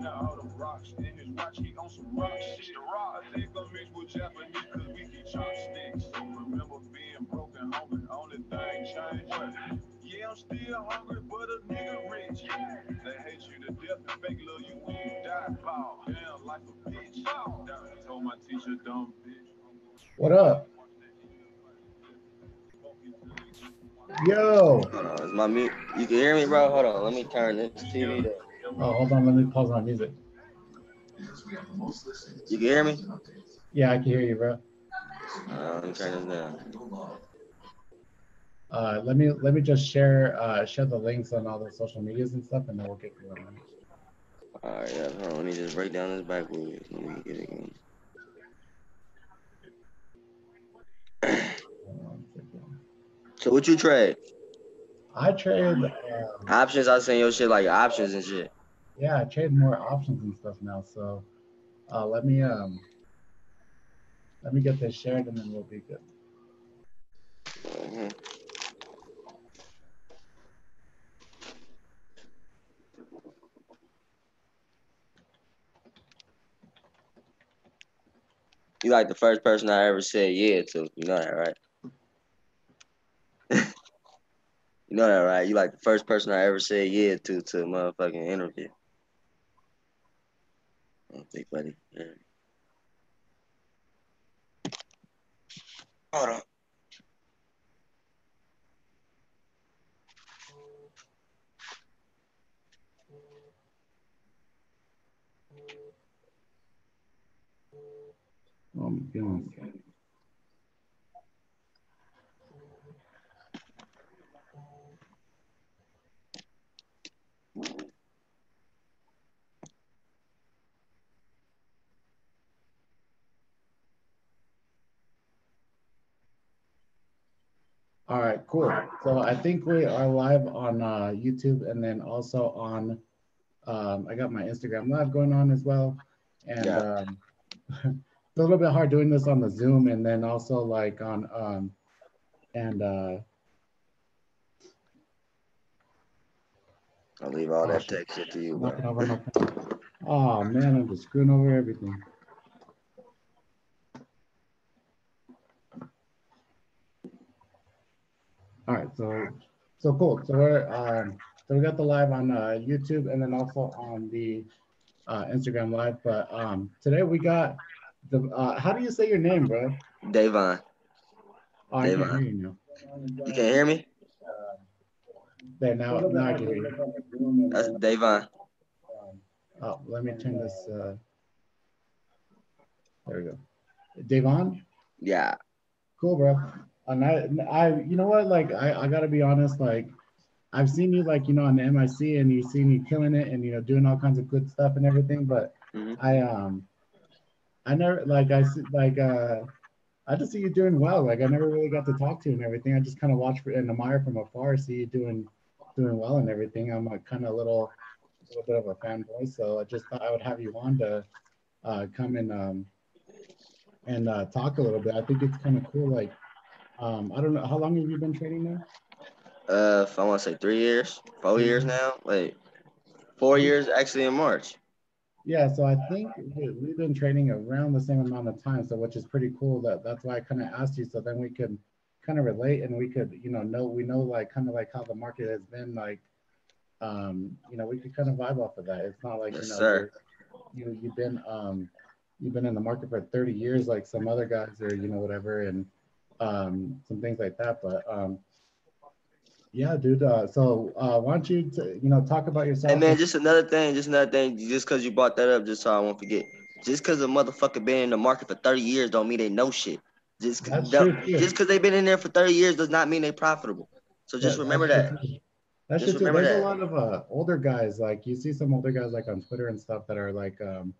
Now all the rocks in his watch, he on some rock shit. Rock, I think I'm mixed with Japanese cause we keep chopsticks. Remember being broken, hungry, only thing changed. Yeah, I'm still hungry, but a nigga rich. They hate you to death and fake love you when you die. Bow, damn, like a bitch. Bow, down. Told my teacher, dumb bitch. What up? Yo. Hold on, is my mute? You can hear me, bro? Hold on, let me turn this TV down. Oh, hold on. Let me pause my music. You can hear me? Yeah, I can hear you, bro. Uh, let me turn this down. Uh, let me let me just share uh, share the links on all the social medias and stuff, and then we'll get going. All right, yeah, hold on, let me just break down this backwards. Let me get it going. So what you trade? I trade. Um, Options, I send your shit like options and shit. Yeah, I trade more options and stuff now. So uh, let me um let me get this shared, and then we'll be good. Mhm. You like the first person I ever said yeah to. You know that, right? you know that, right? You like the first person I ever said yeah to to a motherfucking interview. Oh, big buddy. Yeah. Hold on. Oh my goodness. All right, cool. So I think we are live on uh, YouTube and then also on, um, I got my Instagram live going on as well. And Yeah. um, it's a little bit hard doing this on the Zoom and then also like on, um, and uh, I'll leave all Oh, that text to you, bro. over my pen. Oh man, I'm just screwing over everything. All right, so so cool. So we're um, so we got the live on uh, YouTube and then also on the uh, Instagram live. But um, today we got the uh, how do you say your name, bro? Davon, Oh, I Davon. you now. you can hear me? There now, now I can hear you. That's Davon. Oh, let me turn this. Uh, there we go. Devon. Yeah. Cool, bro. And I, I, you know what? Like, I, I gotta be honest. Like, I've seen you, like, you know, on the MIC, and you see me killing it, and you know, doing all kinds of good stuff and everything. But Mhm. I, um, I never, like, I see, like, uh, I just see you doing well. Like, I never really got to talk to you and everything. I just kind of watch for, and admire from afar, see you doing, doing well and everything. I'm like kind of a little, little bit of a fanboy, so I just thought I would have you on to, uh, come and, um, and uh, talk a little bit. I think it's kind of cool. Like, um, I don't know, how long have you been training now? Uh, I want to say three years, four years now, Wait, four years actually in March. Yeah, so I think we- we've been training around the same amount of time, so which is pretty cool. That that's why I kind of asked you, so then we could kind of relate and we could, you know, know we know like kind of like how the market has been like, um, you know, we could kind of vibe off of that. It's not like Yes, you know, sir. you you've been um, you've been in the market for 30 years, like some other guys, or you know, whatever, and um, some things like that. But um, yeah, dude. Uh, so uh, why don't you, t- you know, talk about yourself? Hey man, just another thing, just another thing, just cause you brought that up, just so I won't forget. Just cause a motherfucker been in the market for 30 years don't mean they know shit. Just That's don't- true, just cause they've been in there for 30 years does not mean they're profitable. So just Yeah, remember that. true. That's Just just true. There's a lot of uh, older guys, like you see some older guys like on Twitter and stuff that are like, um,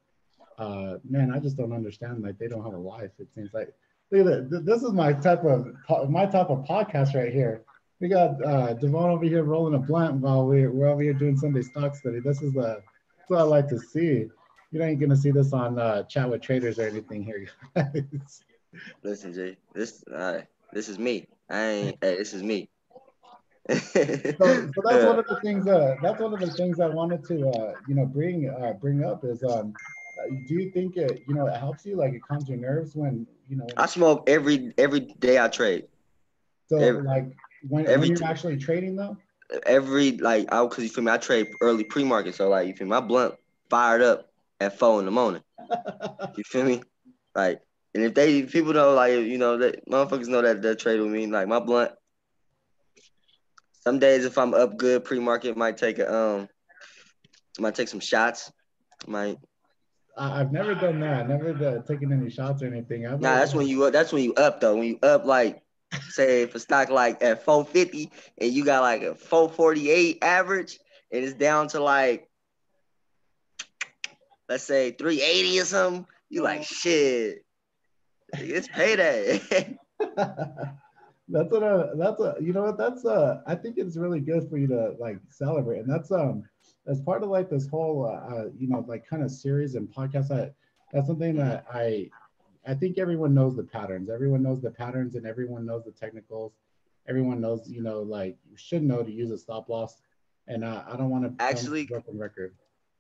uh, man, I just don't understand. Like they don't have a life. It seems like look at that. This is my type of my type of podcast right here. We got uh, Devon over here rolling a blunt while we're, we're over here doing Sunday stock study. This is the that's what I like to see. You ain't gonna see this on uh, chat with traders or anything here. guys. Listen, Jay, this uh, this is me. I ain't hey, this is me. so, so that's one of the things. Uh, that's one of the things I wanted to, uh, you know, bring uh, bring up is, um, do you think it, you know, it helps you, like it calms your nerves when, you know? I smoke every every day I trade. So every- like when, when every you're t- actually trading though. Every like I because you feel me, I trade early pre market, so like you feel me, my blunt fired up at four in the morning. You feel me? Like, and if they people know, like, you know, that motherfuckers know that they trade with me. Like my blunt. Some days, if I'm up good pre-market, might take a um, might take some shots. Might I've never done that. Never uh, taken any shots or anything. I've nah. That's when you up. That's when you up though. When you up like, say if a stock like at 450 and you got like a 448 average, and it's down to like, let's say 380 or something. You like shit. It's payday. that's what I, that's a you know what that's uh I think it's really good for you to like celebrate and that's um as part of like this whole uh, uh you know like kind of series and podcast that that's something that I I think everyone knows the patterns. Everyone knows the patterns and everyone knows the technicals. Everyone knows you know like you should know to use a stop loss and uh, I don't want to Actually- broken record.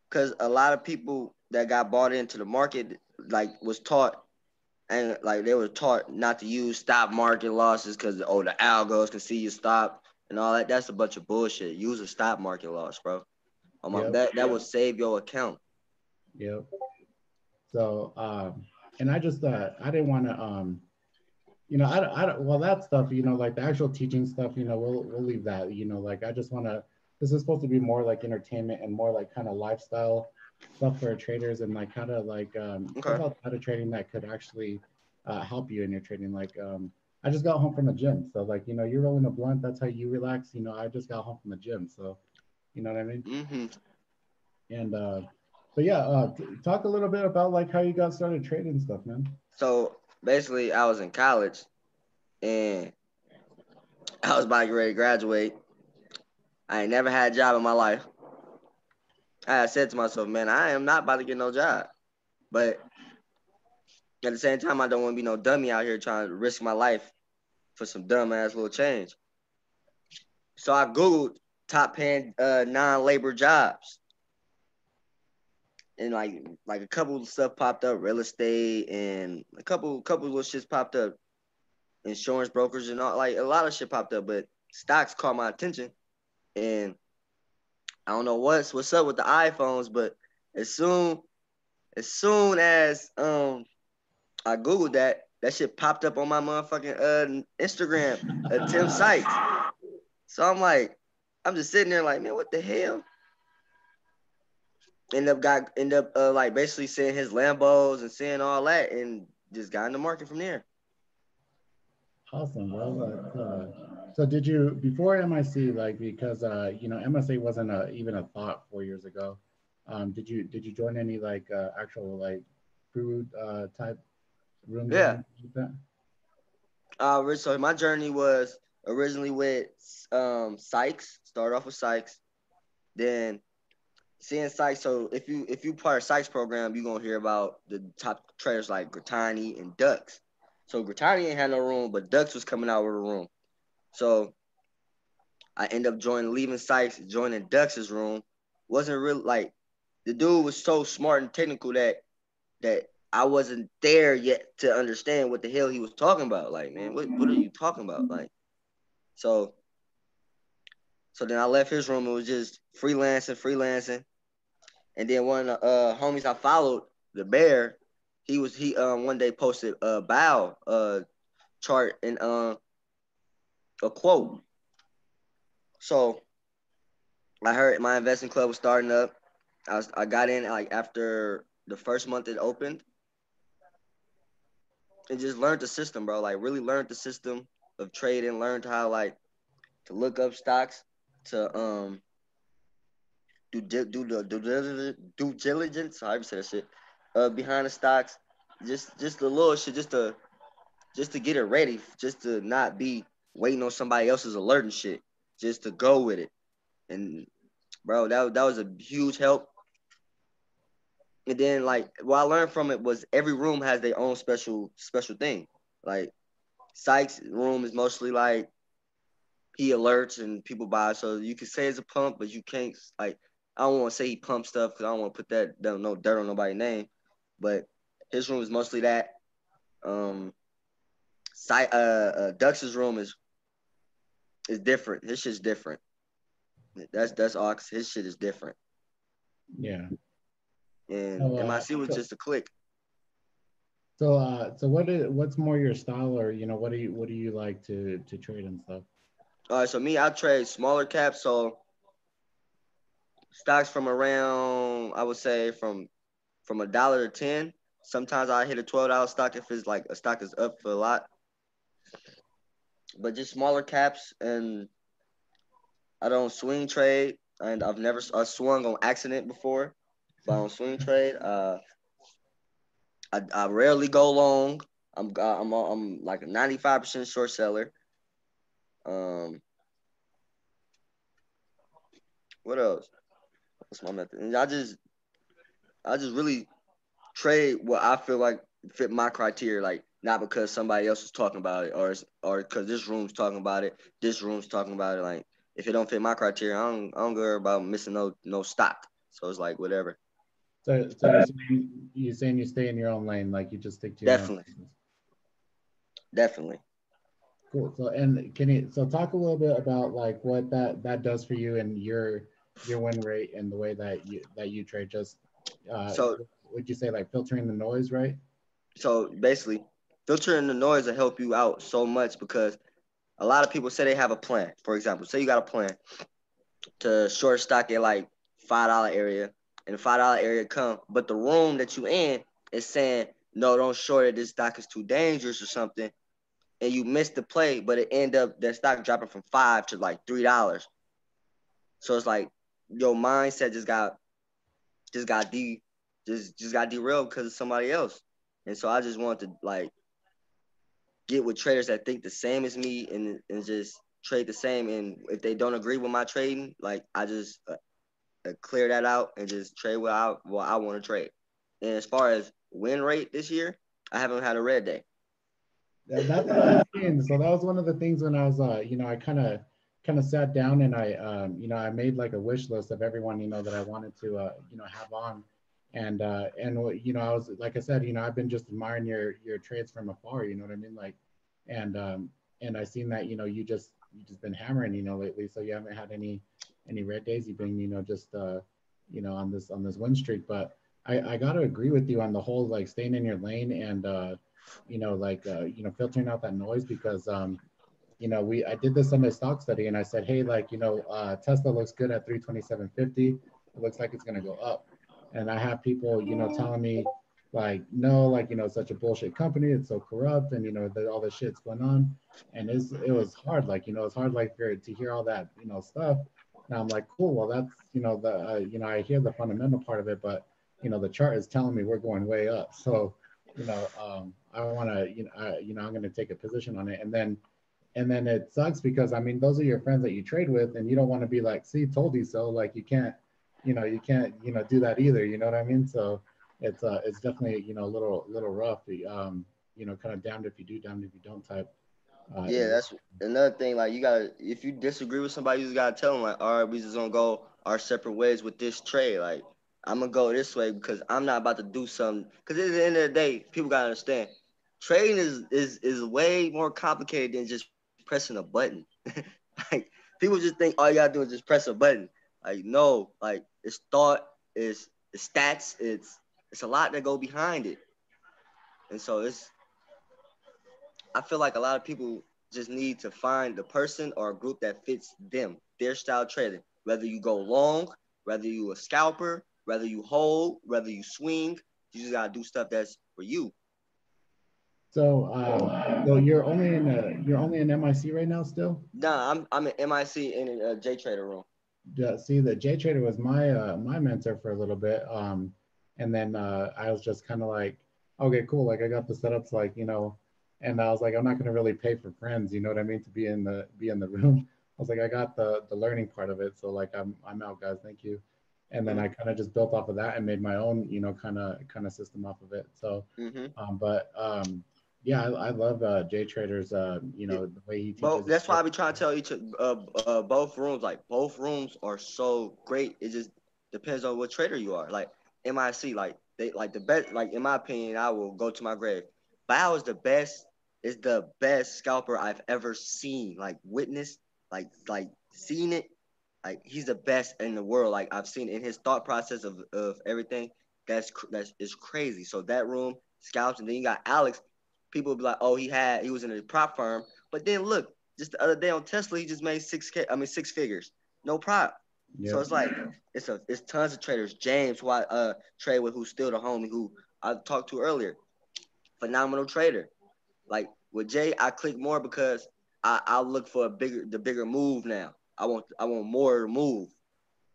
because a lot of people that got bought into the market like was taught and like they were taught not to use stop market losses because oh the algos can see you stop and all that. That's a bunch of bullshit. Use a stop market loss bro. My, Yep. that that will save your account. Yep. So, um, and I just, uh, I didn't want to, um, you know, I, don't- I, don't- well, that stuff, you know, like the actual teaching stuff, you know, we'll, we'll leave that, you know, like, I just want to, this is supposed to be more like entertainment and more like kind of lifestyle stuff for traders and like kind of like, um, Okay. stuff outside of trading that could actually, uh, help you in your trading. Like, um, I just got home from the gym. So like, you know, you're rolling a blunt. That's how you relax. You know, I just got home from the gym. So, you know what I mean? hmm And, uh, but yeah, uh, t- talk a little bit about like how you got started trading stuff, man. so basically i was in college and i was about to to graduate i ain't never had a job in my life i said to myself man i am not about to get no job. But at the same time i don't want to be no dummy out here trying to risk my life for some dumb ass little change. So i googled top paying uh, non-labor jobs. And like like a couple of stuff popped up, real estate and a couple couple of little shits popped up, insurance brokers and all like a lot of shit popped up, but stocks caught my attention, and I don't know what's what's up with the iPhones, but as soon as soon as um I googled that, that shit popped up on my motherfucking uh Instagram, uh, Tim Sykes. So I'm like, I'm just sitting there like, man, what the hell? End up got end up uh, like basically seeing his Lambos and seeing all that, and just got in the market from there. Awesome, bro. So did you before MIC, like because uh, you know MSA wasn't a, even a thought four years ago? Um, did you did you join any like uh, actual like food uh, type rooms? or Yeah. anything like that? Uh, so my journey was originally with um Sykes. Started off with Sykes, then seeing Sykes. So if you if you part of Sykes program, you're gonna hear about the top traders like Grittani and Dux. So Grittani ain't had no room, but Dux was coming out with a room. So I end up joining, leaving Sykes, joining Dux' room. Wasn't real like the dude was so smart and technical that that I wasn't there yet to understand what the hell he was talking about. Like, man, what, what are you talking about? Like, so, so then I left his room. It was just freelancing, freelancing. And then one of the uh, homies I followed, the bear, he was he um one day posted a bow uh chart and uh a quote. So I heard my investment club was starting up. I was I got in like after the first month it opened and just learned the system, bro. Like really learned the system of trading, learned how like to look up stocks, to um do do the do due, diligence, however you say that shit, uh behind the stocks, just just the little shit, just to just to get it ready, just to not be waiting on somebody else's alert and shit, just to go with it. And bro, that that was a huge help. And then like what I learned from it was every room has their own special special thing. Like Sykes' room is mostly like he alerts and people buy. So you can say it's a pump, but you can't like I don't want to say he pumps stuff because I don't want to put that don't no dirt on nobody's name. But his room is mostly that. Um, site uh, uh Dux's room is is different. His shit's different. That's that's Ox. His shit is different. Yeah. And Oh, uh, MIC was so- just a click. So uh so what is what's more your style or you know what do you what do you like to to trade and stuff? All right, so me, I trade smaller caps. So stocks from around, I would say from from a dollar to ten. Sometimes I hit a twelve dollar stock if it's like a stock is up for a lot. But just smaller caps, and I don't swing trade, and I've never I swung on accident before, but I don't swing trade. Uh, I, I rarely go long. I'm I'm I'm like a ninety five percent short seller. Um, what else? What's my method? And I just, I just really trade what I feel like fit my criteria. Like not because somebody else is talking about it, or or because this room's talking about it, this room's talking about it. Like if it don't fit my criteria, I don't, I don't care about missing no no stock. So it's like whatever. So so you're saying, you're saying you stay in your own lane, like you just stick to your Definitely. Definitely. Cool. So and can you so talk a little bit about like what that that does for you and your your win rate and the way that you that you trade just uh So- would you say like filtering the noise, right? So basically, filtering the noise will help you out so much because a lot of people say they have a plan. For example, say you got a plan to short stock at like five dollar area, and the five dollar area come, but the room that you in is saying no, don't short it. This stock is too dangerous or something, and you miss the play, but it end up that stock dropping from five to like three dollars. So it's like your mindset just got just got de just just got derailed because of somebody else. And so I just want to like get with traders that think the same as me and and just trade the same. And if they don't agree with my trading, like I just uh, uh, clear that out and just trade what I what I want to trade. And as far as win rate this year, I haven't had a red day. That, that's what I'm. So that was one of the things when I was, uh, you know, I kind of, kind of sat down and I, um, you know, I made like a wish list of everyone, you know, that I wanted to, uh, you know, have on, and, uh, and you know, I was, like I said, you know, I've been just admiring your, your trades from afar. You know what I mean? Like, and, um, and I seen that, you know, you just, you just been hammering, you know, lately. So you haven't had any, any red days. You've been, you know, just, uh, you know, on this, on this win streak. But I, I got to agree with you on the whole, like staying in your lane and, uh, you know, like uh, you know, filtering out that noise because um, you know, we I did this Sunday stock study and I said, hey, like, you know, uh, Tesla looks good at 327.50. It looks like it's gonna go up. And I have people, you know, telling me like, no, like, you know, such a bullshit company, it's so corrupt, and you know, that all this shit's going on. And it's it was hard, like, you know, it's hard like for, to hear all that, you know, stuff. Now I'm like, cool, well, that's you know, the uh, you know, I hear the fundamental part of it, but you know, the chart is telling me we're going way up. So you know, um, I want to, you know, I, you know, I'm going to take a position on it, and then, and then it sucks because I mean, those are your friends that you trade with, and you don't want to be like, see, told you so. Like you can't, you know, you can't, you know, do that either. You know what I mean? So it's, uh, it's definitely, you know, a little, little rough. Um, you know, kind of damned if you do, damned if you don't type. Uh, Yeah, that's another thing. Like you gotta, if you disagree with somebody, you just gotta tell them like, all right, we just gonna go our separate ways with this trade. Like I'm gonna go this way because I'm not about to do something. Because at the end of the day, people gotta understand, trading is is is way more complicated than just pressing a button. like people just think all you gotta do is just press a button. Like no, like it's thought, it's, it's stats, it's it's a lot that go behind it. And so it's I feel like a lot of people just need to find the person or a group that fits them, their style trading. Whether you go long, whether you a scalper, whether you hold, whether you swing, you just gotta do stuff that's for you. So, um, so you're only in a, you're only in MIC right now still. Nah, I'm I'm in MIC in a J Trader room. See, that J Trader was my uh, my mentor for a little bit, um, and then uh, I was just kind of like, okay, cool. Like I got the setups, like you know, and I was like, I'm not gonna really pay for friends, you know what I mean, to be in the be in the room. I was like, I got the the learning part of it, so like I'm I'm out, guys. Thank you. And then I kind of just built off of that and made my own, you know, kind of kind of system off of it. So, hmm um, but um, yeah, I, I love uh, Jay Trader's. Uh, you know the way he teaches. Both, that's why I be trying to tell each uh, uh both rooms like both rooms are so great. It just depends on what trader you are. Like MIC, like they like the best. Like in my opinion, I will go to my grave. Bao is the best. Is the best scalper I've ever seen. Like witnessed. Like like seen it. Like he's the best in the world. Like I've seen in his thought process of of everything. That's that's is crazy. So that room scalps, and then you got Alex people be like, oh, he had he was in a prop firm, but then look, just the other day on Tesla, he just made six k. I mean six figures, no prop. So it's like it's a it's tons of traders. James, who I uh trade with, who's still the homie who I talked to earlier, phenomenal trader. Like with Jay, I click more because I I look for a bigger the bigger move now. I want I want more to move.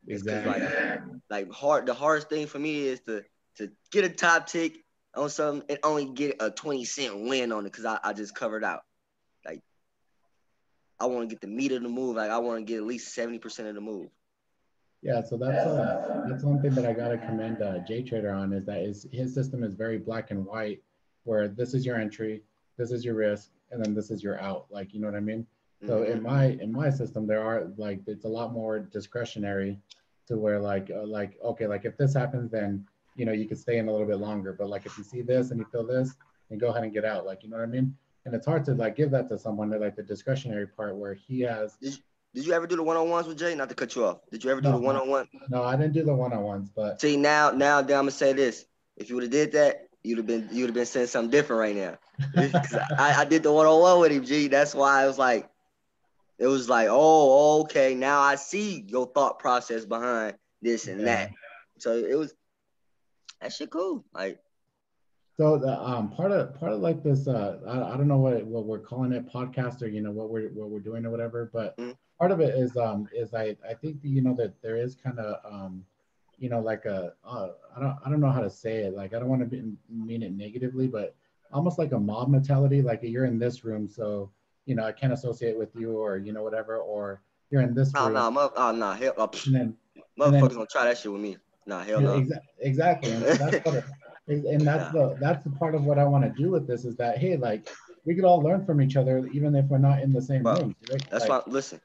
Exactly. Like, like hard the hardest thing for me is to to get a top tick on something and only get a 20 cent win on it because I, I just covered out. Like I want to get the meat of the move. Like I want to get at least 70% of the move. Yeah, so that's uh, that's one thing that I gotta commend uh, Jay Trader on is that is his system is very black and white, where this is your entry, this is your risk, and then this is your out. Like you know what I mean? So mm-hmm. in my in my system, there are like it's a lot more discretionary, to where like uh, like okay, like if this happens, then you know, you could stay in a little bit longer. But like if you see this and you feel this, and go ahead and get out. Like you know what I mean? And it's hard to like give that to someone that like the discretionary part where he has. Did you, did you ever do the one on ones with Jay? Not to cut you off. Did you ever do no, the one on one? No, I didn't do the one on ones. But see now, now, then I'm gonna say this: if you would have did that, you'd have been you'd have been saying something different right now. I, I did the one on one with him, G. That's why I was like, it was like, oh, okay, now I see your thought process behind this and yeah. that. So it was that shit cool. Like so the um part of part of like this uh I, I don't know what what we're calling it podcast or you know what we're what we're doing or whatever but mm-hmm. part of it is um is I I think you know that there is kind of um you know like a uh, I don't I don't know how to say it like I don't want to mean it negatively but almost like a mob mentality like you're in this room so you know I can't associate with you or you know whatever or you're in this room. Oh no, oh no, hell, uh, and then, motherfuckers and then, gonna try that shit with me. Nah, hell no. Exactly. And that's, what, and that's the that's the part of what I want to do with this is that hey, like we could all learn from each other even if we're not in the same room. Right? That's like, why. Listen,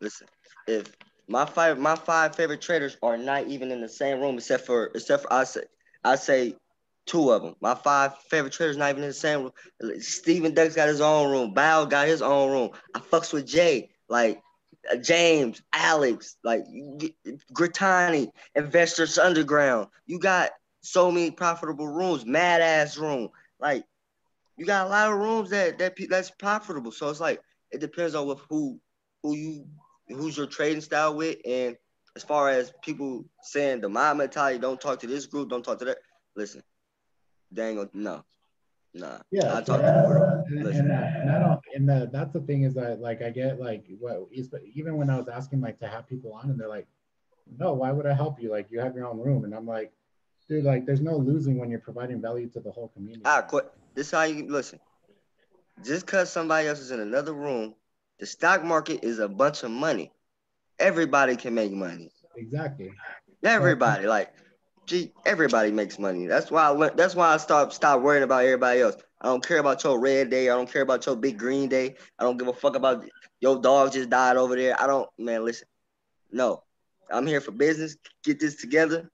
listen. If my five my five favorite traders are not even in the same room except for except for I say I say two of them. My five favorite traders not even in the same room. Steven Dux got his own room. Bao got his own room. I fucks with Jay. Like James, Alex, like Grittani, Investors Underground. You got so many profitable rooms, mad ass room. Like you got a lot of rooms that that that's profitable. So it's like it depends on with who who you who's your trading style with. And as far as people saying the mob mentality, don't talk to this group, don't talk to that. Listen, dang, no, Nah. Yeah. I talk to and, and, and I don't. And the, that's the thing is that like I get like what even when I was asking like to have people on and they're like, no, why would I help you? Like you have your own room, and I'm like, dude, like there's no losing when you're providing value to the whole community. Ah, quit. This is how you listen. Just because somebody else is in another room, the stock market is a bunch of money. Everybody can make money. Exactly. Everybody, like gee, everybody makes money. That's why I learned, that's why I stopped stop worrying about everybody else. I don't care about your red day. I don't care about your big green day. I don't give a fuck about your dog just died over there. I don't, man, listen. No. I'm here for business. Get this together.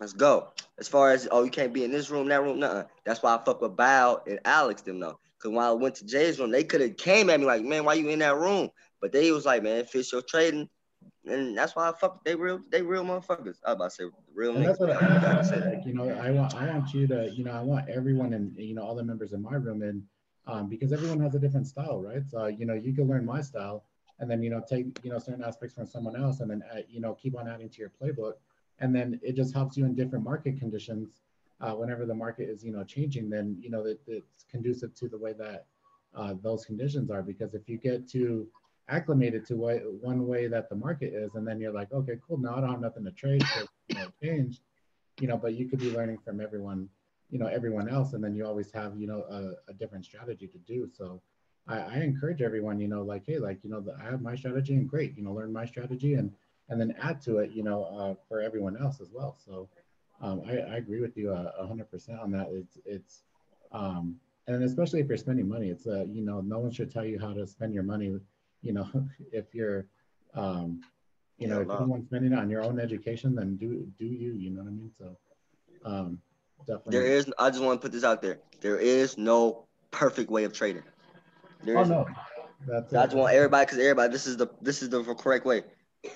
Let's go. As far as oh, you can't be in this room, that room, nothing. That's why I fuck with Bao and Alex them though. Cause when I went to Jay's room, they could have came at me like, man, why you in that room? But they was like, man, fish your trading and that's why I fuck they real they real motherfuckers. I about to say real and niggas. That's what I, I say. Like, you know, I want I want you to you know I want everyone and you know all the members in my room and um, because everyone has a different style, right? So you know you can learn my style and then you know take you know certain aspects from someone else and then uh, you know keep on adding to your playbook and then it just helps you in different market conditions. Uh, whenever the market is you know changing, then you know that it's conducive to the way that uh, those conditions are. Because if you get to acclimated to what one way that the market is, and then you're like, okay, cool. Now I don't have nothing to trade, so change, you know. But you could be learning from everyone, you know, everyone else, and then you always have, you know, a, a different strategy to do. So I, I, encourage everyone, you know, like, hey, like, you know, the, I have my strategy, and great, you know, learn my strategy, and and then add to it, you know, uh, for everyone else as well. So um, I, I agree with you hundred percent on that. It's it's um, and especially if you're spending money, it's a you know no one should tell you how to spend your money. You know, if you're, um, you know, Yeah, if no. anyone's spending it on your own education, then do do you. You know what I mean? So, um, definitely. There is. I just want to put this out there. There is no perfect way of trading. There Oh is. no, that's I just want everybody, because everybody, this is the this is the correct way.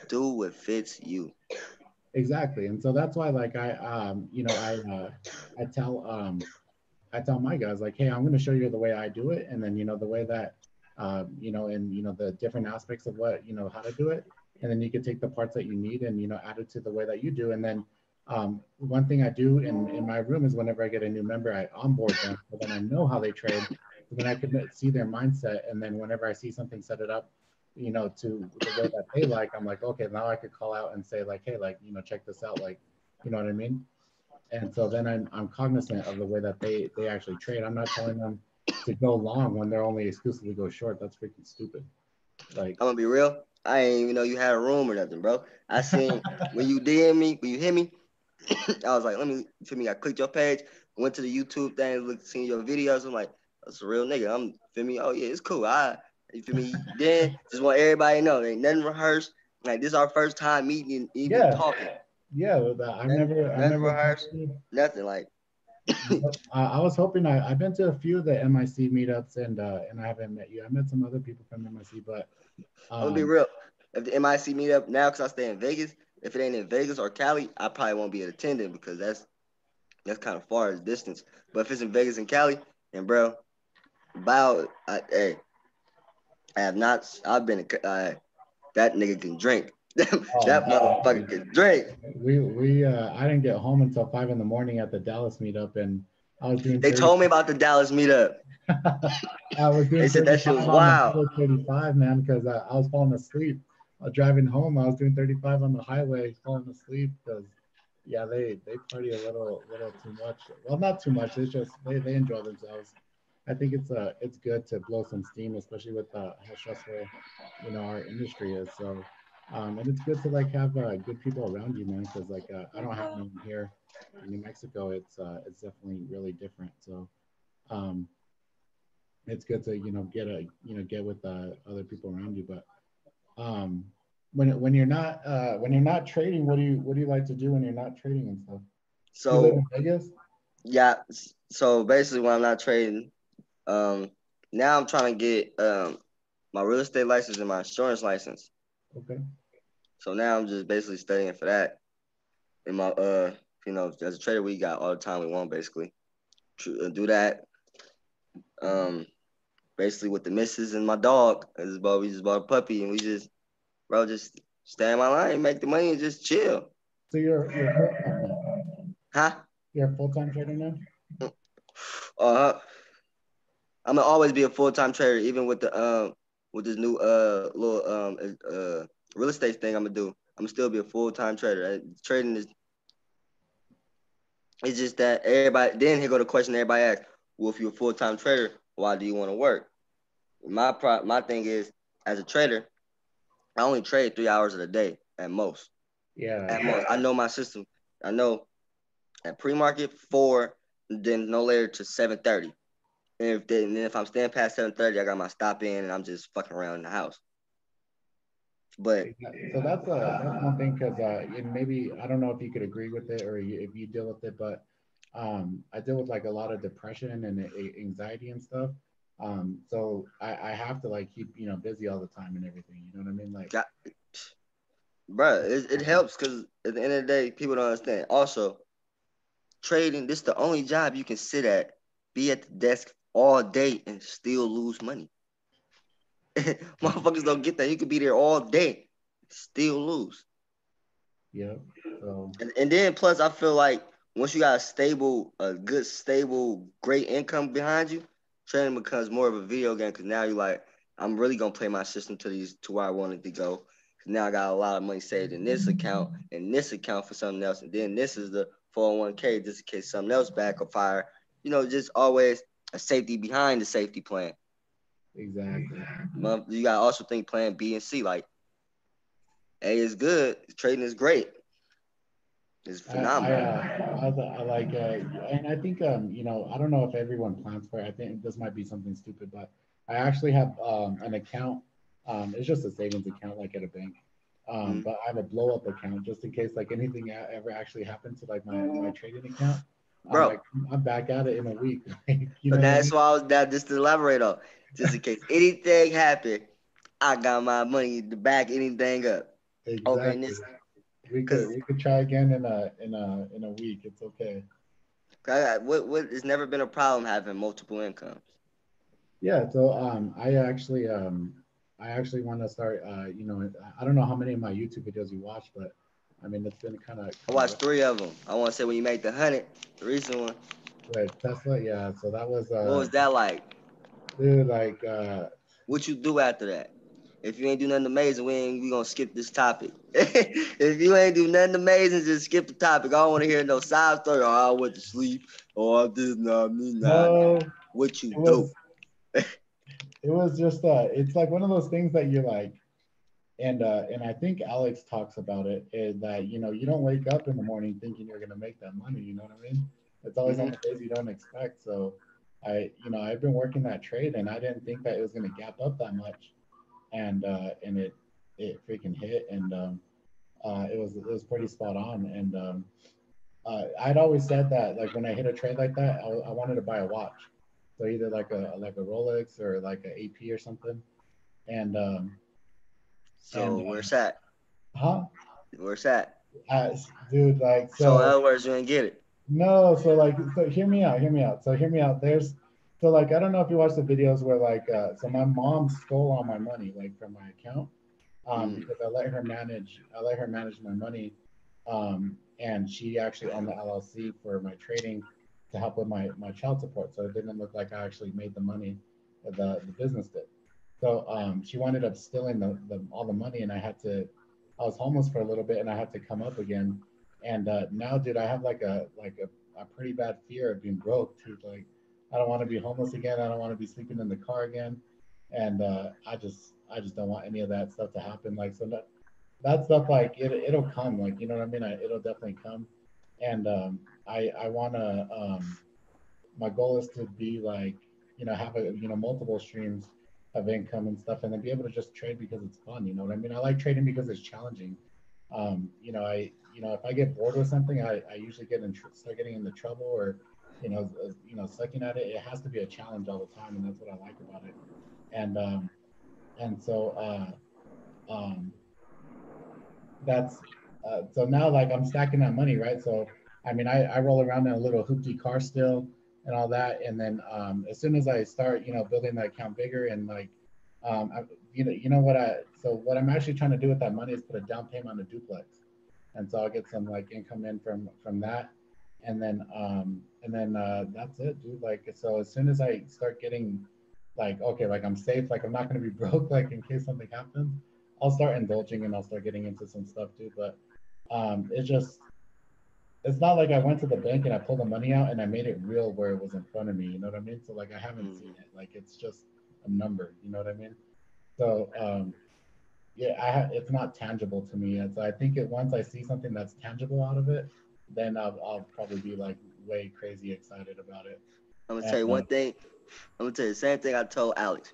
Do what fits you. exactly and so that's why like i um you know i uh i tell um i tell my guys like hey i'm going to show you the way i do it and then you know the way that um you know and you know the different aspects of what you know how to do it. And then you can take the parts that you need and you know add it to the way that you do. And then um one thing i do in in my room is whenever i get a new member i onboard them so then i know how they trade. So then i can see their mindset. And then whenever i see something set it up you know, to the way that they like, I'm like, okay, now I could call out and say like, hey, like, you know, check this out, like, you know what I mean? And so then I'm, I'm cognizant of the way that they they actually trade. I'm not telling them to go long when they're only exclusively go short. That's freaking stupid. Like, I'm gonna be real. I ain't even know you had a room or nothing, bro. I seen when you DM me, when you hit me, I was like, let me feel me. I clicked your page, went to the YouTube thing, looked, seen your videos. I'm like, that's a real nigga. I'm feel me. Oh yeah, it's cool. I you feel me. Then just want everybody to know, ain't nothing rehearsed. Like this is our first time meeting, and even Yeah. talking. yeah, I've never, I've never. rehearsed. Nothing like. I, I was hoping I, I've been to a few of the MIC meetups and uh, and I haven't met you. I met some other people from MIC, but I'm gonna be um, real. If the MIC meetup now, cause I stay in Vegas, if it ain't in Vegas or Cali, I probably won't be attending because that's that's kind of far as distance. But if it's in Vegas and Cali, and bro, Bao, I, hey, I have not. I've been. Uh, that nigga can drink. That Oh, motherfucker can drink. we we uh, I didn't get home until five in the morning at the Dallas meetup, and I was doing. They 30 told me about the Dallas meetup. I was doing They said that shit was 35 on wild. 35, man, because I, I was falling asleep. Was driving home. I was doing 35 on the highway, falling asleep because, yeah, they they party a little little too much. Well, not too much. It's just they, they enjoy themselves. I think it's uh it's good to blow some steam, especially with uh, how stressful you know our industry is. So, um, and it's good to like have uh, good people around you, man, because like uh, I don't have anyone here in New Mexico. It's uh it's definitely really different. So, um, it's good to you know get a you know get with uh, other people around you but um when when you're not uh when you're not trading what do you what do you like to do when you're not trading and stuff So vegas yeah. So basically, when I'm not trading, um, now I'm trying to get um my real estate license and my insurance license. Okay So now I'm just basically studying for that. In my uh, you know, as a trader, we got all the time we want basically. Uh, Do that. Um, basically with the missus and my dog. This bro, we just bought a puppy and we just, bro, just stay in my line, make the money, and just chill. so you're you're. Huh? you're a full-time trader now Uh, I'm gonna always be a full time trader, even with the um with this new uh little um uh real estate thing I'm gonna do. I'm gonna still be a full time trader. Uh, Trading is it's just that everybody. Then here go the question everybody asks: Well, if you're a full time trader, why do you want to work? My pro my thing is as a trader, I only trade three hours of the day at most yeah at most. I know my system. I know at pre-market four, then no later to seven thirty. And if they, and then if I'm staying past seven thirty, I got my stop in and I'm just fucking around in the house. But so that's a that's one thing because uh and maybe i don't know if you could agree with it or you, if you deal with it but um i deal with like a lot of depression and a- anxiety and stuff um so i i have to like keep you know busy all the time and everything you know what i mean like bruh, it, it helps because at the end of the day, people don't understand. Also, trading, this is the only job you can sit at, be at the desk all day and still lose money. Motherfuckers don't get that. You could be there all day, still lose. yeah so um, And, and then plus, I feel like once you got a stable, a good, stable, great income behind you, trading becomes more of a video game because now you're like, I'm really gonna play my system to these to where I wanted to go. now I got a lot of money saved in this account and this account for something else, and then this is the 401k just in case something else backfire. You know, just always a safety behind the safety plan. exactly You got to also think plan B and C. Like A is good, trading is great. It's I, I, phenomenal. uh, I, I like, uh, and I think, um, you know, I don't know if everyone plans for it. I think this might be something stupid, but I actually have um, an account. Um, it's just a savings account, like at a bank. Um, Mhm. But I have a blow up account just in case, like anything ever actually happened to like my, my trading account. I'm, Bro. like, I'm back at it in a week. you know what I that's mean? why I was that just to elaborate on, just in case anything happened, I got my money to back anything up. Okay, Exactly. this, We could we could try again in a in a in a week. It's okay. I what what it's never been a problem having multiple incomes. Yeah, so um, I actually um, I actually want to start. Uh, you know, I don't know how many of my YouTube videos you watch, but I mean, it's been kind of. I watched three of them. I want to say when you made the hundred, the recent one. Right, Tesla. Yeah, so that was. Uh, What was that like? Dude, like, uh, What you do after that? If you ain't do nothing amazing, we ain't we gonna skip this topic. if you ain't do nothing amazing, just skip the topic. I don't want to hear no side story. Oh, I went to sleep. Oh, I did not me no, What you it do? was. it was just. Uh, it's like one of those things that you're like, and uh, and I think Alex talks about it is that you know you don't wake up in the morning thinking you're gonna make that money. You know what I mean? It's always on the days you don't expect. So I, you know, I've been working that trade, and I didn't think that it was gonna gap up that much, and uh, and it it freaking hit, and um, uh, it was it was pretty spot on, and um, uh, I'd always said that like when I hit a trade like that, I, I wanted to buy a watch, so either like a like a Rolex or like a AP or something, and um, So And, uh, where's that? huh, Where's that? uh, dude, like So, so. in other words, you ain't get it. No, so like, so hear me out, hear me out. So hear me out. There's, so like, I don't know if you watch the videos where like, uh, so my mom stole all my money, like from my account, um, Mm. because I let her manage, I let her manage my money, um, and she actually owned the LLC for my trading to help with my my child support. So it didn't look like I actually made the money, the the business did. So um, she wound up stealing the, the all the money, and I had to, I was homeless for a little bit, and I had to come up again and uh, now, dude, I have like a like a, a pretty bad fear of being broke, dude. Like, I don't want to be homeless again. I don't want to be sleeping in the car again. And uh, I just I just don't want any of that stuff to happen. Like, so that that stuff like it it'll come. Like, you know what I mean? I, it'll definitely come. And um, I I want to um, my goal is to be like you know have a you know multiple streams of income and stuff, and then be able to just trade because it's fun. You know what I mean? I like trading because it's challenging um, you know, I, you know, if I get bored with something, I, I usually get in, tr- start getting into trouble or, you know, uh, you know, sucking at it. It has to be a challenge all the time, and that's what I like about it. And, um, and so, uh, um, that's, uh, so now like I'm stacking that money, right? So, I mean, I, I roll around in a little hoopty car still and all that, and then um, as soon as I start, you know, building that account bigger and like, um, I, you know, you know what I, so what I'm actually trying to do with that money is put a down payment on a duplex. And so I'll get some like income in from, from that. And then, um, and then, uh, that's it, dude. Like, so as soon as I start getting like, okay, like I'm safe, like I'm not going to be broke, like in case something happens, I'll start indulging and I'll start getting into some stuff too. But, um, it's just, it's not like I went to the bank and I pulled the money out and I made it real where it was in front of me. You know what I mean? So like I haven't Mm. seen it. Like it's just a number. You know what I mean? So um, yeah, I ha- it's not tangible to me. And so I think it once I see something that's tangible out of it, then I'll, I'll probably be like way crazy excited about it. I'm gonna tell you one thing. I'm gonna tell you the same thing I told Alex.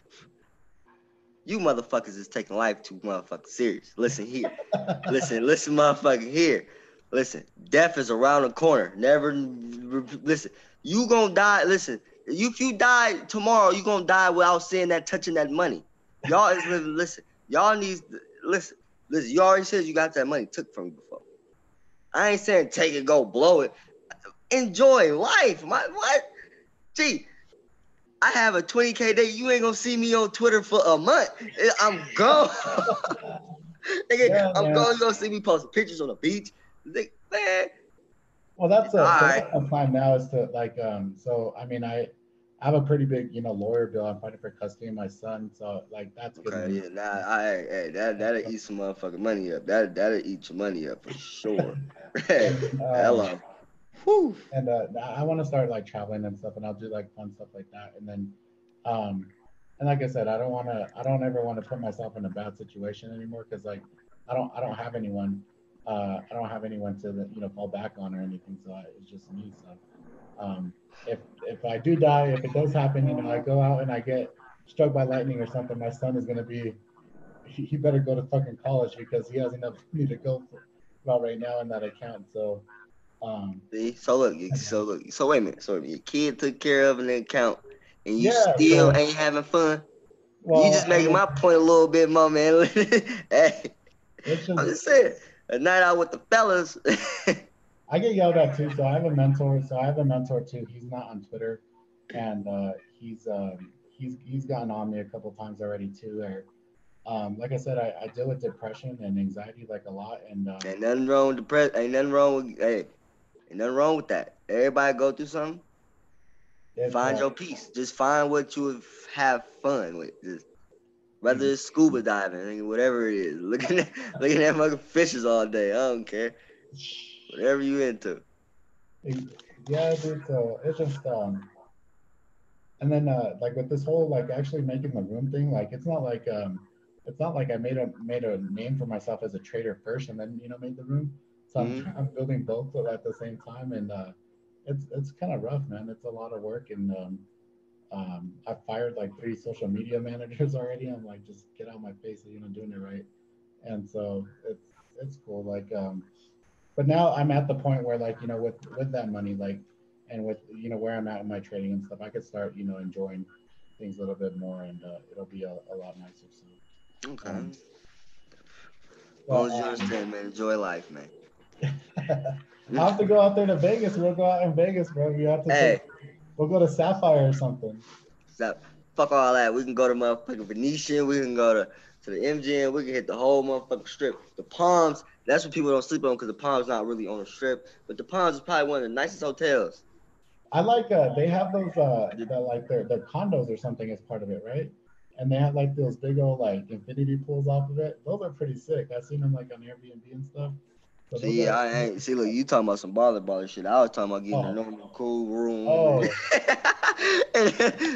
You motherfuckers is taking life too motherfucking serious. Listen here. listen, listen, motherfucking here. Listen, death is around the corner. Never listen. You gonna die. Listen, if you die tomorrow, you gonna die without seeing that touching that money. Y'all is living. Listen, y'all needs listen. Listen, you already said you got that money took from you before. I ain't saying take it, go blow it. Enjoy life. My what? Gee, I have a 20k day. You ain't gonna see me on Twitter for a month. I'm gone. Nigga, Yeah, I'm man. going. You gonna see me posting pictures on the beach. Well, that's a, Alright. that's my plan now is to like um. So I mean, I I have a pretty big you know lawyer bill. I'm fighting for custody of my son. So like that's good. okay, yeah, nah, I, hey, that that'll eat some motherfucking money up. That that'll eat your money up for sure. hey, Uh, hello. Whew. and uh, I want to start like traveling and stuff, and I'll do like fun stuff like that. And then, um, and like I said, I don't want to, I don't ever want to put myself in a bad situation anymore because like I don't, I don't have anyone. Uh, I don't have anyone to you know fall back on or anything. So I, it's just me. So um, if if I do die, if it does happen, you know, I go out and I get struck by lightning or something, my son is gonna be he, better go to fucking college because he has enough money to go for, about right now in that account. So um, See? So look, so look, so wait a minute. So your kid took care of an account, and you Yeah, still so- ain't having fun. well, you just I making mean, my point a little bit more, man. hey, it's I'm just, just saying, a night out with the fellas. I get yelled at too. So I have a mentor. So I have a mentor too. He's not on Twitter, and uh, he's um, he's he's gotten on me a couple times already too. Or um, like I said, I, I deal with depression and anxiety like a lot, and um, ain't nothing wrong with the press. Ain't nothing wrong with hey, ain't nothing wrong with that. Everybody go through something. Find your peace. Just find what you have fun with. Just whether it's scuba diving, whatever it is. Looking at looking at fucking fishes all day. I don't care. Whatever you into. Yeah, dude. So it's just um, and then uh, like with this whole like actually making the room thing, like it's not like um, it's not like I made a made a name for myself as a trader first, and then you know made the room. So I'm, Mhm. I'm building both at the same time, and uh, it's it's kind of rough, man. It's a lot of work, and um, um, I've fired like three social media managers already. I'm like, just get out of my face, you're not doing it right. And so it's it's cool. Like um, but now I'm at the point where like you know with with that money like and with you know where I'm at in my trading and stuff, I could start you know enjoying things a little bit more, and uh, it'll be a, a lot nicer. So. Okay. Um, as long as you Well, um, understand, man. Enjoy life, man. I'll have to go out there to Vegas. We'll go out in Vegas, bro. You have to. Hey, We'll go to Sapphire or something. stop. Fuck all that. We can go to motherfucking Venetian. We can go to, to the MGM. We can hit the whole motherfucking strip. The Palms. That's what people don't sleep on because the Palms not really on the strip. But the Palms is probably one of the nicest hotels. I like. Uh, they have those. Uh, that like their their condos or something as part of it, right? And they have like those big old like infinity pools off of it. Those are pretty sick. I've seen them like on Airbnb and stuff. See, I ain't see. Look, you talking about some baller baller shit. I was talking about getting Oh. a normal cool room. Oh.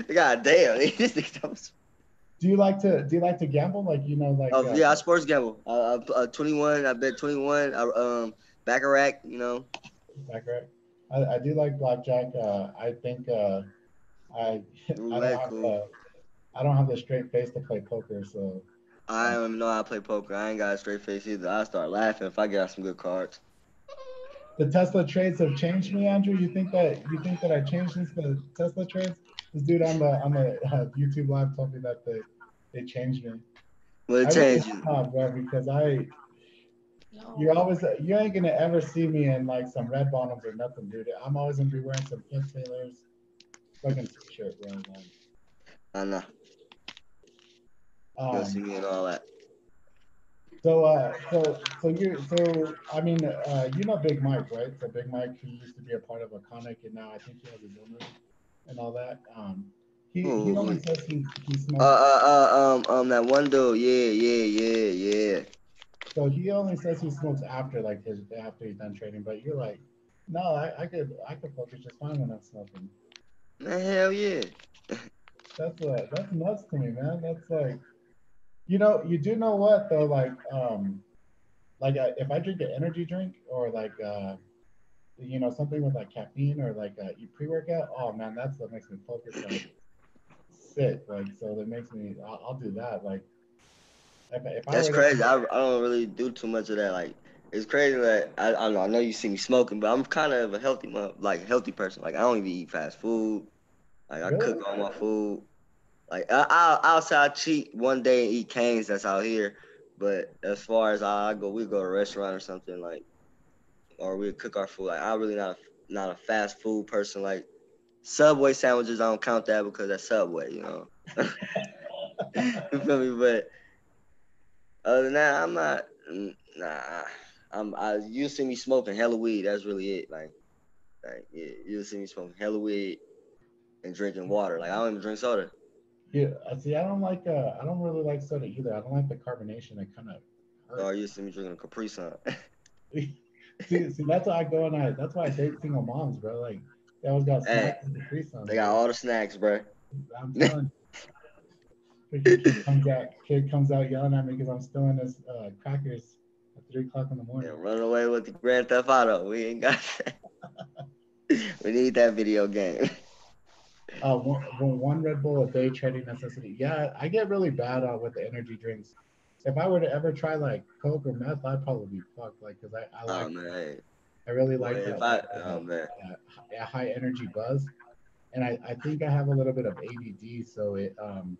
God damn, Do you like to do you like to gamble? Like you know, like Oh uh, yeah, I sports gamble. Uh, uh, 21. I bet 21. I, um, Baccarat. You know. Baccarat. I, I do like blackjack. Uh, I think uh, I I don't have I don't have the straight face to play poker, so I don't even know how to play poker. I ain't got a straight face either. I start laughing if I get some good cards. the Tesla trades have changed me, Andrew. You think that you think that I changed since the Tesla trades? This dude on the on the uh, YouTube live told me that they they changed me. Well, it changed you. have, bro, because I you're always you ain't gonna ever see me in like some red bottoms or nothing, dude. I'm always gonna be wearing some Flint Taylors, fucking t shirt, bro. I know. Um, You'll see me and all that. So, uh, so, so you, so, I mean, uh, you know Big Mike, right? So Big Mike, he used to be a part of a Iconic, and now I think he has his own room and all that. Um, he, he only says he, he smokes. Uh, uh, uh, um, um, that one dude. Yeah, yeah, yeah, yeah. so he only says he smokes after like his after he's done trading. But you're like, no, I, I could I could focus just fine when I'm smoking. Hell yeah. That's uh, that's nuts to me, man. That's like, you know, you do know what though, like, um, like uh, if I drink an energy drink or like, uh, you know, something with like caffeine or like uh, you pre-workout, oh man, that's what makes me focus like sick. Like, so that makes me, I'll, I'll do that. Like, if, if I That's to- crazy. I, I don't really do too much of that. Like, it's crazy that I, I don't know. I know you see me smoking, but I'm kind of a healthy, like healthy person. Like, I don't even eat fast food. Like, I Really? cook all my food. Like, I, I, I'll say I cheat one day and eat canes. That's out here. But as far as I go, we go to a restaurant or something like, or we cook our food. Like, I'm really not a, not a fast food person. Like, Subway sandwiches, I don't count that because that's Subway. You know. you feel me? But other than that, I'm not. Nah, I'm. I you see me smoking hella weed. That's really it. Like, like yeah, you see me smoking hella weed and drinking water. Like I don't even drink soda. Yeah, I see. I don't like, uh, I don't really like soda either. I don't like the carbonation. It kind of Oh, you see me drinking a Capri Sun. see, see, that's why I go and I. That's why I date single moms, bro. Like they always got Hey, and Capri Suns. they got all the snacks, bro. I'm telling you. Kid comes out, kid comes out yelling at me because I'm stealing his uh, crackers at three o'clock in the Yeah, morning. run away with the Grand Theft Auto. We ain't got that. we need that video game. Uh, one, one Red Bull a day training necessity. Yeah, I get really bad uh, with the energy drinks. If I were to ever try like Coke or meth, I'd probably be fucked. Like, cause I, I like, Oh man. I really like if that, I, oh man. that high energy buzz, and I, I think I have a little bit of ADD, so it um,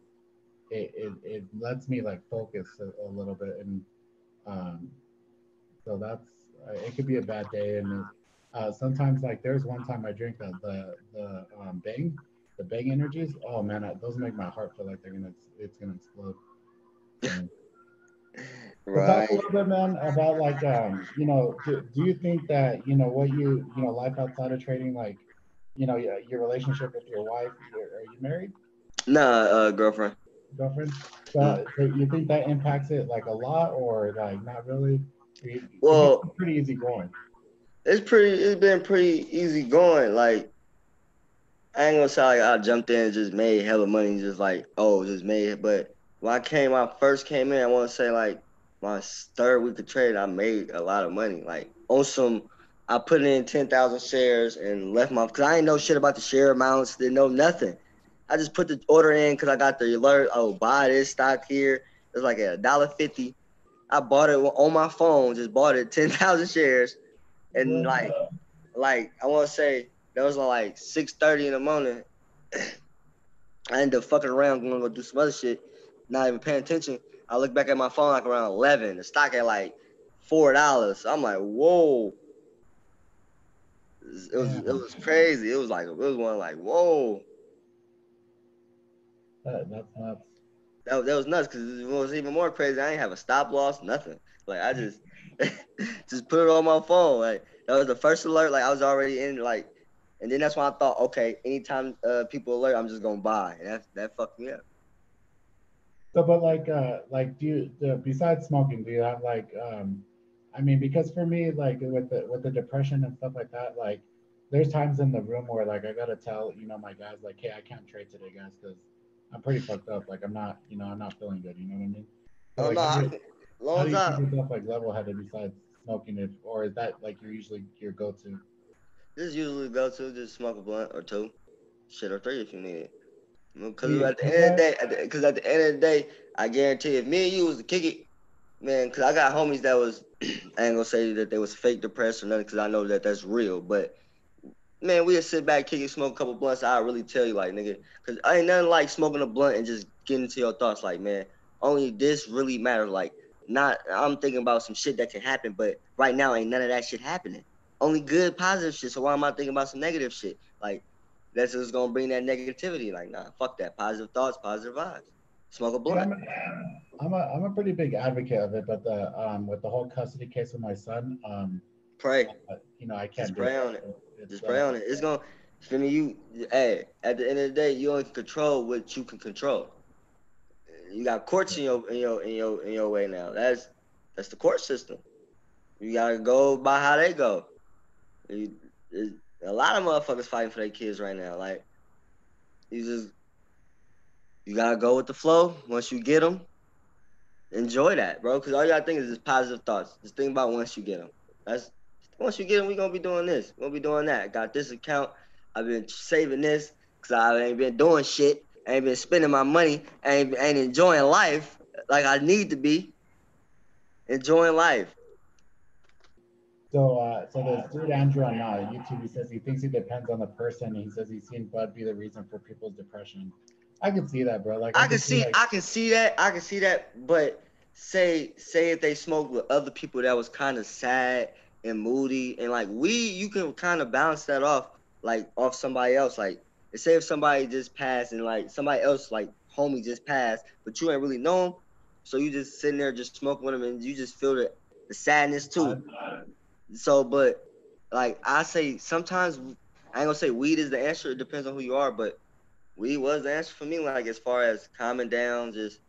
it it, it lets me like focus a, a little bit, and um, so that's uh, it could be a bad day, and uh, sometimes like there's one time I drink the the the um, Bang, the Bang energies. Oh man, I, those make my heart feel like they're gonna it's gonna explode. Um, Right. Talk a little bit, man, about like, um, you know, do, do you think that, you know, what you, you know, life outside of trading, like, you know, your, your relationship with your wife, are you married, Nah, uh, girlfriend. girlfriend? So, so you think that impacts it like a lot or like not really? Well- pretty easy going. It's pretty. It's been pretty easy going. Like I ain't gonna say like I jumped in and just made hella money, just like oh, just made it. But when I came, when I first came in. I want to say like my third week of trading, I made a lot of money. Like on some, I put in ten thousand shares and left my because I didn't know shit about the share amounts. Didn't know nothing. I just put the order in because I got the alert. Oh, buy this stock here. It's like a dollar fifty. I bought it on my phone. Just bought it ten thousand shares, and like like I want to say that was like six thirty in the morning. I ended up fucking around, going to go do some other shit, not even paying attention. I look back at my phone like around eleven. The stock at like four dollars. I'm like, whoa. It was it was crazy. It was like it was one like whoa. That, that's nuts. That, was- that was nuts because it was even more crazy. I didn't have a stop loss, nothing. Like I just just put it on my phone. Like that was the first alert. Like I was already in like, and then that's when I thought, okay, anytime uh, people alert, I'm just gonna buy. And that that fucked me up. So, but like, uh, like, do you, the, besides smoking, do you have like, um, I mean, because for me, like with the with the depression and stuff like that, like, there's times in the room where like I gotta tell, you know, my guys like, hey, I can't trade today, guys, because I'm pretty fucked up. Like, I'm not, you know, I'm not feeling good. You know what I mean? So, Oh like, no, how I, do you, can- how do you keep yourself like level-headed besides smoking it, or is that like your usually your go-to? Just usually go to just smoke a blunt or two, shit or three if you need it. Because Yeah, at the end of the day, because at the end of the day, I guarantee if me and you was to kick it, man, because I got homies that was, I ain't gonna say that they was fake depressed or nothing, because I know that that's real, but man, we'd sit back, kick it, smoke a couple blunts. I really tell you, like, nigga, because I ain't nothing like smoking a blunt and just getting to your thoughts, like, man, only this really matters. Like, not, I'm thinking about some shit that can happen, but right now ain't none of that shit happening. Only good, positive shit. So why am I thinking about some negative shit? Like, that's just gonna bring that negativity. Like, nah, fuck that. Positive thoughts, positive vibes. Smoke a Yeah, blunt. I'm, I'm a I'm a pretty big advocate of it, but the um with the whole custody case with my son, um, Pray. uh, you know, I can't Just pray it. on it. It's, Just uh, pray on it. It's gonna, for me, you, hey, at the end of the day, you only can control what you can control. You got courts in your in your in your in your way now. That's that's the court system. You gotta go by how they go. A lot of motherfuckers fighting for their kids right now. Like you just you gotta go with the flow. Once you get them, enjoy that, bro. Because all you gotta think is just positive thoughts. Just think about once you get them. That's once you get them, we gonna be doing this. We're gonna be doing that. Got this account. I've been saving this because I ain't been doing shit. I ain't been spending my money. I ain't, ain't enjoying life like I need to be. Enjoying life. So, uh, so there's dude Andrew on uh, YouTube. He says he thinks it depends on the person. He says he's seen Bud be the reason for people's depression. I can see that, bro. Like I can see, like, I can see that, I can see that. But say, say if they smoked with other people that was kind of sad and moody, and like we, you can kind of balance that off, like off somebody else. Like, say if somebody just passed and like somebody else, like homie just passed, but you ain't really know him, so you just sitting there just smoking with him, and you just feel the, the sadness too. So, but like I say, sometimes I ain't gonna say weed is the answer. It depends on who you are, but weed was the answer for me. Like as far as calming down, just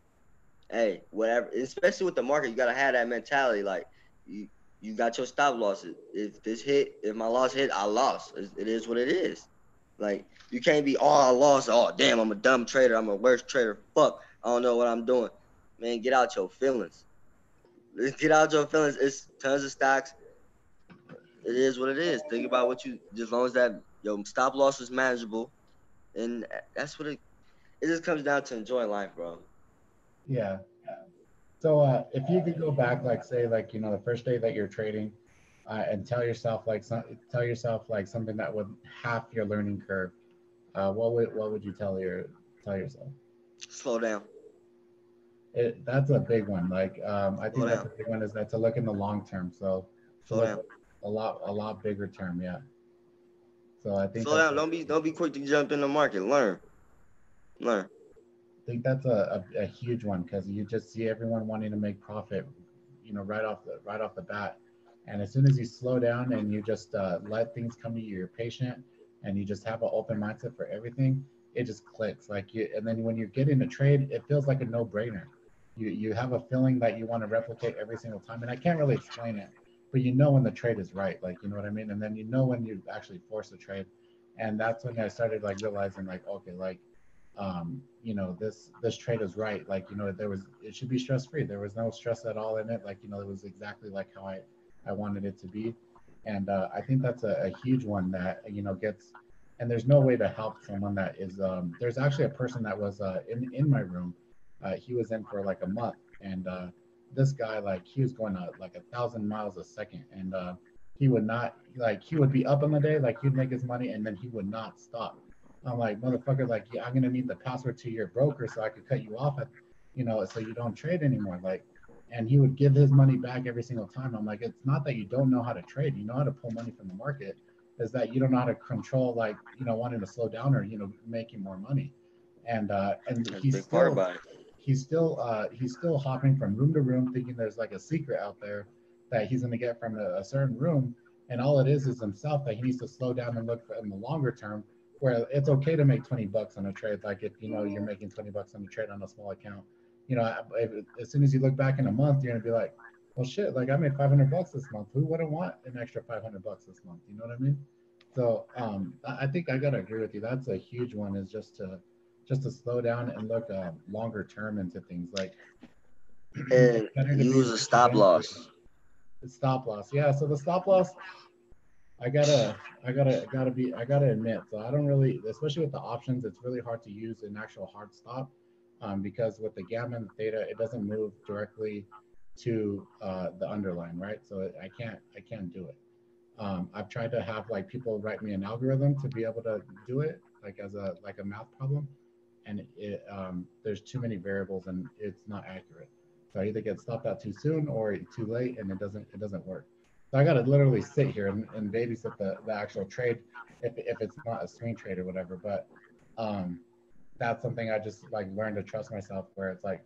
hey, whatever. Especially with the market, you gotta have that mentality. Like you, you got your stop losses. If this hit, if my loss hit, I lost. It- is what it is. Like you can't be, oh, I lost. Oh, damn, I'm a dumb trader. I'm a worst trader. Fuck, I don't know what I'm doing. Man, get out your feelings. get out your feelings. It's tons of stocks. It is what it is. Think about what you, as long as that your stop loss is manageable, and that's what it. It just comes down to enjoying life, bro. Yeah. So uh, if you could go back, like say, like you know, the first day that you're trading, uh, and tell yourself like some, tell yourself like something that would half your learning curve, uh, what would what would you tell your tell yourself? Slow down. It, that's a big one. Like um, I think Slow that's down. a big one is that to look in the long term. So Slow down. A lot a lot bigger term, yeah. So I think Slow down. Don't be don't be quick to jump in the market. Learn. Learn. I think that's a, a, a huge one because you just see everyone wanting to make profit, you know, right off the right off the bat. And as soon as you slow down and you just uh, let things come to you, you're patient, and you just have an open mindset for everything, it just clicks. Like you, and then when you get in a trade, it feels like a no-brainer. You you have a feeling that you want to replicate every single time, and I can't really explain it, but you know when the trade is right, like you know what I mean. And then you know when you actually force a trade, and that's when I started like realizing like okay, like um, you know, this this trade is right. Like, you know, there was it should be stress free. There was no stress at all in it. Like, you know, it was exactly like how I I wanted it to be. And uh, I think that's a, a huge one that you know gets. And there's no way to help someone that is. Um, there's actually a person that was uh, in in my room. Uh, he was in for like a month, and uh, this guy like he was going at like a thousand miles a second, and uh, he would not like he would be up in the day, like he'd make his money, and then he would not stop. I'm like, motherfucker, like, yeah, I'm gonna need the password to your broker so I could cut you off at, you know, so you don't trade anymore. Like, and he would give his money back every single time. I'm like, it's not that you don't know how to trade, you know how to pull money from the market, is that you don't know how to control, like, you know, wanting to slow down or you know making more money. And uh, and That's he's still. He's still uh, he's still hopping from room to room, thinking there's like a secret out there that he's gonna get from a, a certain room, and all it is is himself that he needs to slow down and look in the longer term. Where it's okay to make 20 bucks on a trade, like if you know you're making 20 bucks on a trade on a small account, you know, if, as soon as you look back in a month, you're gonna be like, well, shit, like I made 500 bucks this month. Who wouldn't want an extra 500 bucks this month? You know what I mean? So um, I think I gotta agree with you. That's a huge one. Is just to just to slow down and look uh, longer term into things like And use a stop loss. Stop loss, yeah. So the stop loss, I gotta, I gotta, gotta be, I gotta admit. So I don't really, especially with the options, it's really hard to use an actual hard stop, um, because with the gamma and the theta, it doesn't move directly to uh, the underline, right? So I can't, I can't do it. Um, I've tried to have like people write me an algorithm to be able to do it, like as a like a math problem, and it um, there's too many variables and it's not accurate. So I either get stopped out too soon or too late, and it doesn't it doesn't work. So I got to literally sit here and, and babysit the, the actual trade if, if it's not a swing trade or whatever. But um, that's something I just like learned to trust myself where it's like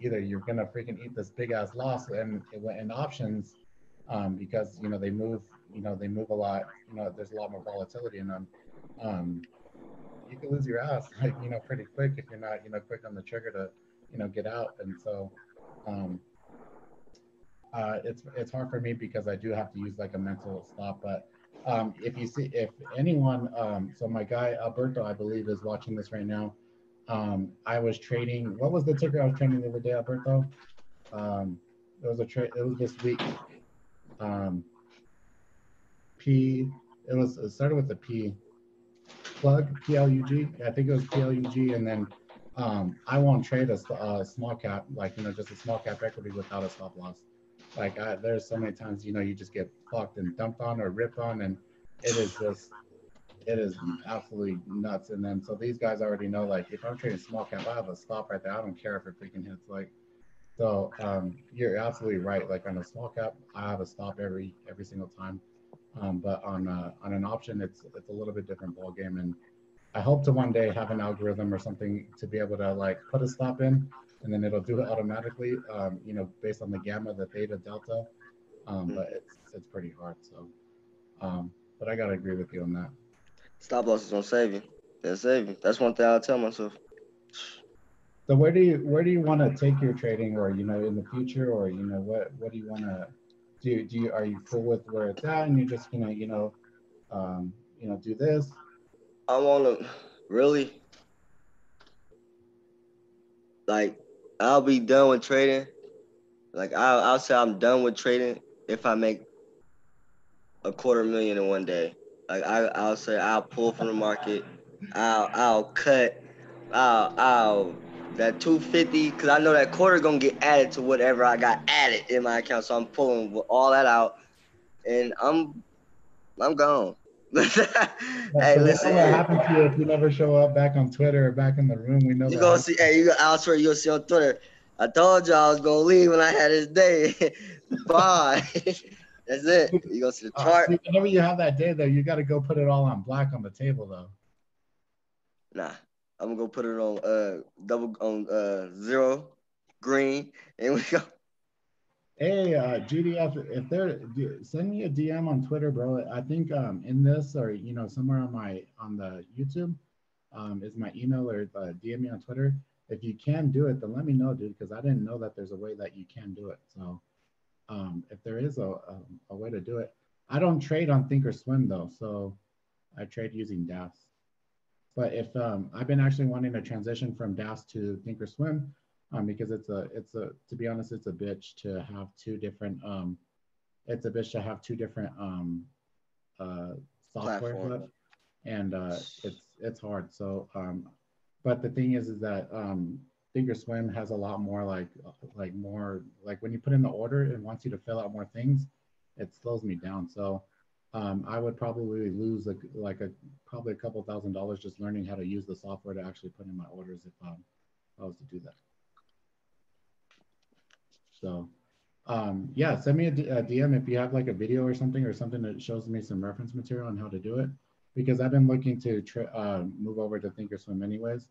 either you're gonna freaking eat this big ass loss and in options um, because you know they move you know they move a lot you know there's a lot more volatility in them um, you can lose your ass like you know pretty quick if you're not you know quick on the trigger to you know get out and so um, uh, it's it's hard for me because I do have to use like a mental stop. But um, if you see if anyone, um, so my guy Alberto, I believe, is watching this right now. Um, I was trading. What was the ticker I was trading the other day, Alberto? Um, it was a trade. It was this week. Um, P. It was it started with the P. Plug P L U G. I think it was P L U G, and then um, I won't trade a small cap, like you know, just a small cap equity without a stop loss. Like I, there's so many times, you know, you just get fucked and dumped on or ripped on, and it is just, it is absolutely nuts. And then so these guys already know, like if I'm trading small cap, I have a stop right there. I don't care if it freaking hits. Like, so um, you're absolutely right. Like on a small cap, I have a stop every every single time. Um, but on uh, on an option, it's it's a little bit different ball game, and I hope to one day have an algorithm or something to be able to like put a stop in, and then it'll do it automatically. Um, you know, based on the gamma, the theta, delta. Um, but it's it's pretty hard. So, um, but I gotta agree with you on that. Stop loss is gonna save you. They'll save you. That's one thing I'll tell myself. So where do you where do you want to take your trading, or you know, in the future, or you know, what what do you want to do? Do you are you cool with where it's at, and you're just gonna you know, um, you know, do this? I wanna really like I'll be done with trading Like I'll, I'll say I'm done with trading if I make a quarter million in one day. Like I, I'll say I'll pull from the market. I'll, I'll cut. I'll, I'll that 250 because I know that quarter gonna get added to whatever I got added in my account. So I'm pulling all that out, and I'm, I'm gone. hey, so listen. What happens to you if you never show up back on Twitter or back in the room? We know You gonna see? Hey, you go. I swear you'll see on Twitter. I told you I was gonna leave when I had this day. Bye. That's it. You gonna see the Uh, chart? see, whenever you have that day though, you got to go put it all on black on the table though. Nah, I'm gonna go put it on uh double on uh zero green, and we go. Hey, uh, GDF, if they're send me a DM on Twitter, bro. I think um in this or you know somewhere on my on the YouTube um is my email or uh, DM me on Twitter. If you can do it, then let me know, dude, because I didn't know that there's a way that you can do it. So um if there is a, a a way to do it, I don't trade on Thinkorswim though, so I trade using DAS. But if um I've been actually wanting to transition from DAS to Thinkorswim um, because it's a it's a to be honest it's a bitch to have two different um it's a bitch to have two different um uh software Platform. and uh it's it's hard. So um but the thing is is that um thinkorswim has a lot more like like more like when you put in the order it wants you to fill out more things it slows me down. So um, I would probably lose a, like a probably a couple thousand dollars just learning how to use the software to actually put in my orders if um, I was to do that. So, um, yeah, send me a DM if you have like a video or something or something that shows me some reference material on how to do it, because I've been looking to uh, move over to Thinkorswim anyways.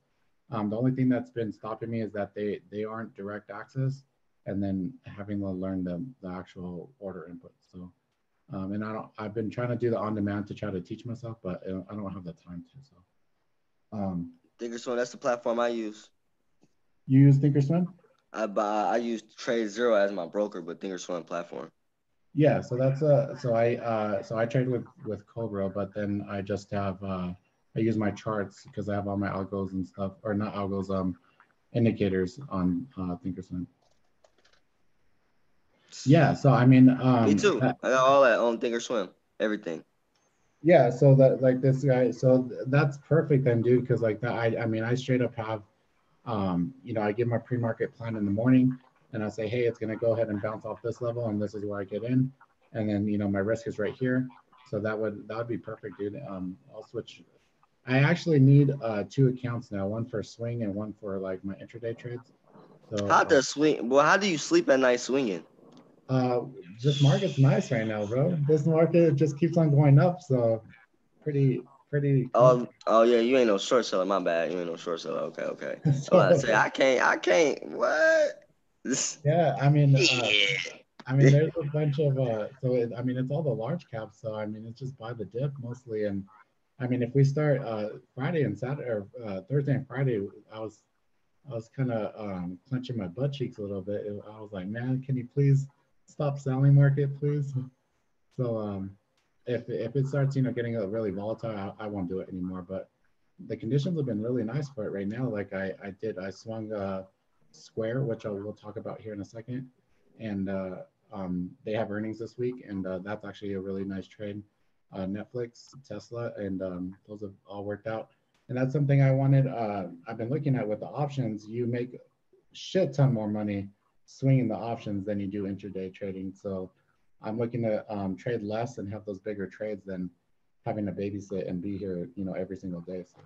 Um, the only thing that's been stopping me is that they they aren't direct access, and then having to learn the the actual order input. So, um, and I don't I've been trying to do the on demand to try to teach myself, but I don't have the time to. So, um, Thinkorswim, that's the platform I use. you use Thinkorswim? I buy. I use Trade Zero as my broker, but Thinkorswim platform. Yeah, so that's uh so I uh so I trade with with Cobra, but then I just have uh I use my charts because I have all my algos and stuff, or not algos, um indicators on uh Thinkorswim. Yeah, so I mean um Me too. I got all that on Thinkorswim. Everything. yeah, so that like this guy, so that's perfect then, dude, because like that I I mean I straight up have um you know I give my pre-market plan in the morning and I say, hey, it's gonna go ahead and bounce off this level and this is where I get in. And then you know my risk is right here. So that would that would be perfect, dude. Um I'll switch. I actually need uh two accounts now, one for swing and one for like my intraday trades. So How uh, does swing? Well, how do you sleep at night swinging? Uh this market's nice right now, bro. This market just keeps on going up, so pretty pretty Oh, oh yeah, you ain't no short seller. My bad. You ain't no short seller. Okay, okay. So I say I can't. I can't. What? Yeah, I mean uh, yeah. I mean, there's a bunch of uh, so it, I mean, it's all the large caps. So I mean, it's just buy the dip mostly. And I mean, if we start uh, Friday and Saturday or uh, Thursday and Friday, I was I was kind of um, clenching my butt cheeks a little bit. I was like, man, can you please stop selling market, please? So um, if if it starts, you know, getting really volatile, I, I won't do it anymore. But the conditions have been really nice for it right now. Like I I did, I swung uh, Square, which I will talk about here in a second, and uh, um, they have earnings this week, and uh, that's actually a really nice trade. Uh, Netflix, Tesla, and um, those have all worked out. And that's something I wanted. Uh, I've been looking at with the options. You make shit ton more money swinging the options than you do intraday trading. So I'm looking to um, trade less and have those bigger trades than having to babysit and be here, you know, every single day. So.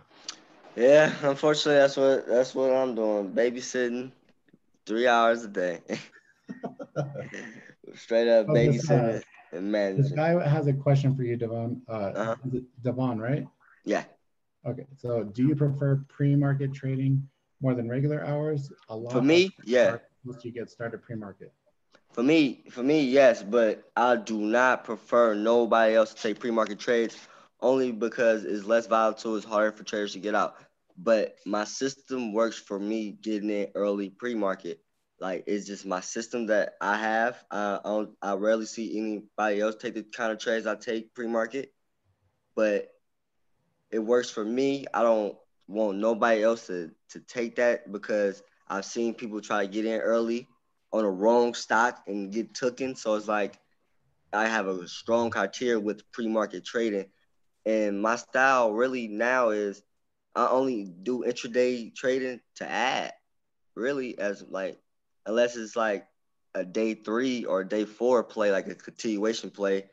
Yeah, unfortunately, that's what that's what I'm doing. Babysitting, three hours a day. Straight up Oh, this, uh, babysitting and This guy has a question for you, Devon. Uh, Uh-huh. Devon, right? Yeah. Okay, so do you prefer pre-market trading more than regular hours? A lot For me, yeah. Once you get started pre-market. For me, for me, yes, but I do not prefer nobody else to take pre-market trades only because it's less volatile. It's harder for traders to get out. But my system works for me getting in early pre-market. Like it's just my system that I have. I I, don't, I rarely see anybody else take the kind of trades I take pre-market, but it works for me. I don't want nobody else to to take that because I've seen people try to get in early on a wrong stock and get taken. So it's like I have a strong criteria with pre-market trading, and my style really now is I only do intraday trading to add, really as like unless it's like a day three or day four play, like a continuation play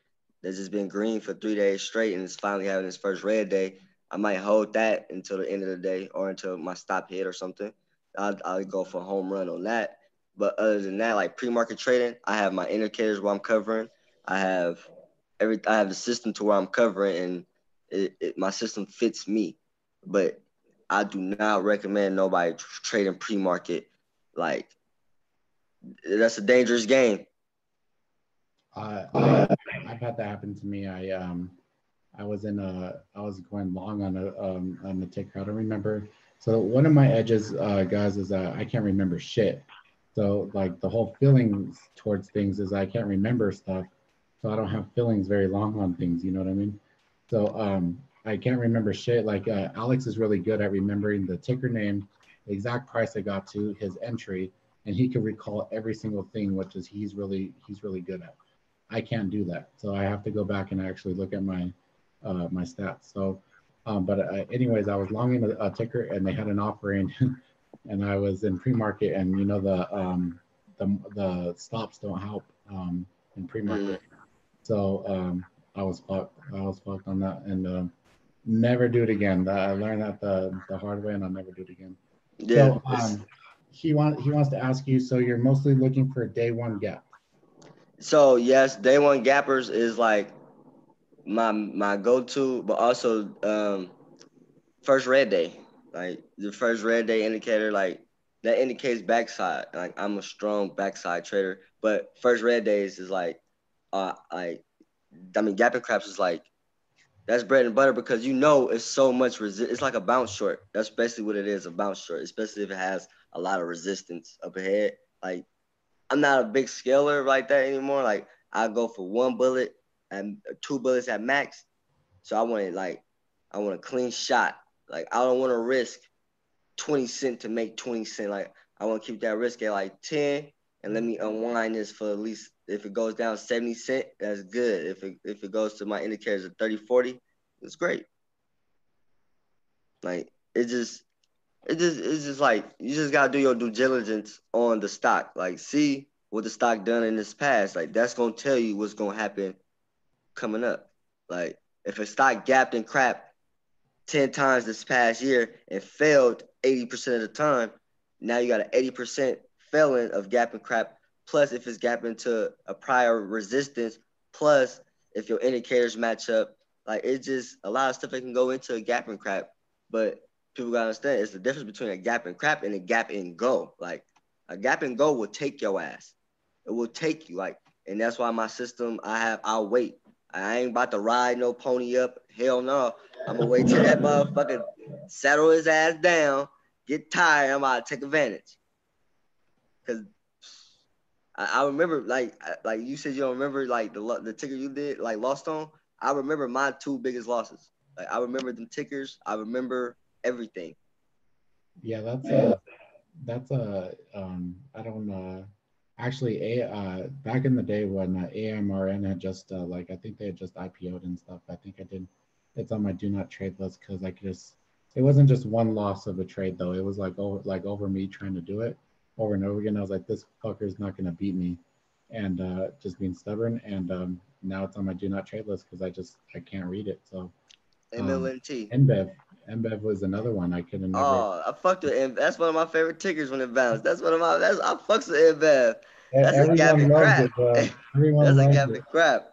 that's just been green for three days straight and it's finally having its first red day. I might hold that until the end of the day or until my stop hit or something. I'll, I'll go for a home run on that. But other than that, like pre-market trading, I have my indicators where I'm covering. I have every I have the system to where I'm covering, and it, it, my system fits me. But I do not recommend nobody trading pre-market. Like that's a dangerous game. Uh, I, I've had that happen to me. I um, I was in a, I was going long on a um on the ticker. I don't remember. So one of my edges, uh, guys, is that I can't remember shit. So like the whole feelings towards things is I can't remember stuff. So I don't have feelings very long on things. You know what I mean? So um, I can't remember shit. Like uh, Alex is really good at remembering the ticker name, the exact price I got to, his entry, and he can recall every single thing, which is he's really he's really good at. I can't do that, so I have to go back and actually look at my uh, my stats. So, um, but uh, anyways, I was longing a, a, ticker, and they had an offering, and I was in pre-market, and you know the um, the the stops don't help um, in pre-market, so um, I was fucked. I was fucked on that, and uh, never do it again. I learned that the the hard way, and I'll never do it again. Yeah. So, um, he wants he wants to ask you. So you're mostly looking for a day one gap. So yes, day one gappers is like my my go to, but also um, first red day. Like the first red day indicator, like that indicates backside. Like I'm a strong backside trader, but first red days is like, uh, like I mean, gapping craps is like that's bread and butter because you know it's so much resist. It's like a bounce short. That's basically what it is, a bounce short, especially if it has a lot of resistance up ahead. Like I'm not a big scaler like that anymore. Like I go for one bullet and two bullets at max. So I want it like I want a clean shot. Like I don't want to risk 20 cent to make 20 cent. Like I want to keep that risk at like 10 and let me unwind this for at least if it goes down 70 cent, that's good. If it if it goes to my indicators of 30, 40, it's great. Like it just it just it's just like you just gotta do your due diligence on the stock. Like see what the stock done in this past. Like that's gonna tell you what's gonna happen coming up. Like if a stock gapped and crap 10 times this past year and failed 80% of the time, now you got an 80% failing of gap and crap. Plus, if it's gapping to a prior resistance, plus if your indicators match up, like it's just a lot of stuff that can go into a gap and crap. But people gotta understand it's the difference between a gap and crap and a gap and go. Like a gap and go will take your ass. It will take you. Like, and that's why my system, I have, I'll wait. I ain't about to ride no pony up. Hell no. I'm gonna wait till that motherfucker settle his ass down, get tired. I'm about to take advantage. Cause I, I remember, like, like you said, you don't remember like the the ticker you did, like lost on. I remember my two biggest losses. Like I remember them tickers. I remember everything. Yeah, that's a that's a um I don't uh actually a uh back in the day when uh, AMRN had just uh, like I think they had just IPO'd and stuff. I think I did it's on my do not trade list because I could just it wasn't just one loss of a trade though. It was like over like over me trying to do it over and over again. I was like, this fucker's not gonna beat me, and uh, just being stubborn. And um, now it's on my do not trade list because I just I can't read it. So um, MLNT. NBEV was another one I couldn't. Oh, I fucked with NBEV. That's one of my favorite tickers when it bounced. That's one of my. That's I fucks with NBEV. That's Everyone a gap and crap. It, Everyone that's a gap and crap.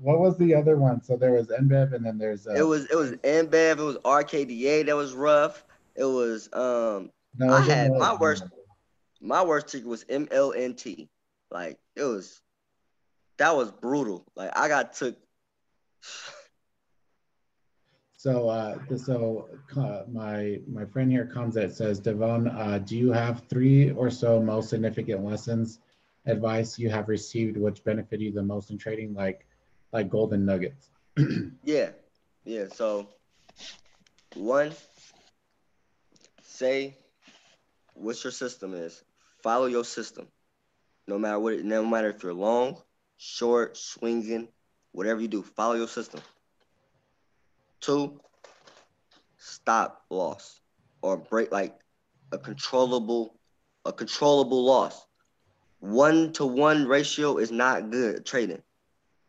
What was the other one? So there was NBEV and then there's. Uh, it was it was NBEV. It was RKDA that was rough. It was um. No, I had my worst. My worst ticket was MLNT. Like it was. That was brutal. Like I got took. So, uh, so uh, my my friend here comes that says, Devon, uh, do you have three or so most significant lessons, advice you have received which benefit you the most in trading, like like golden nuggets? yeah, yeah. So, one, say what your system is. Follow your system. No matter what, it, no matter if you're long, short, swinging, whatever you do, follow your system. Two, stop loss or break like a controllable, a controllable loss. One to one ratio is not good trading.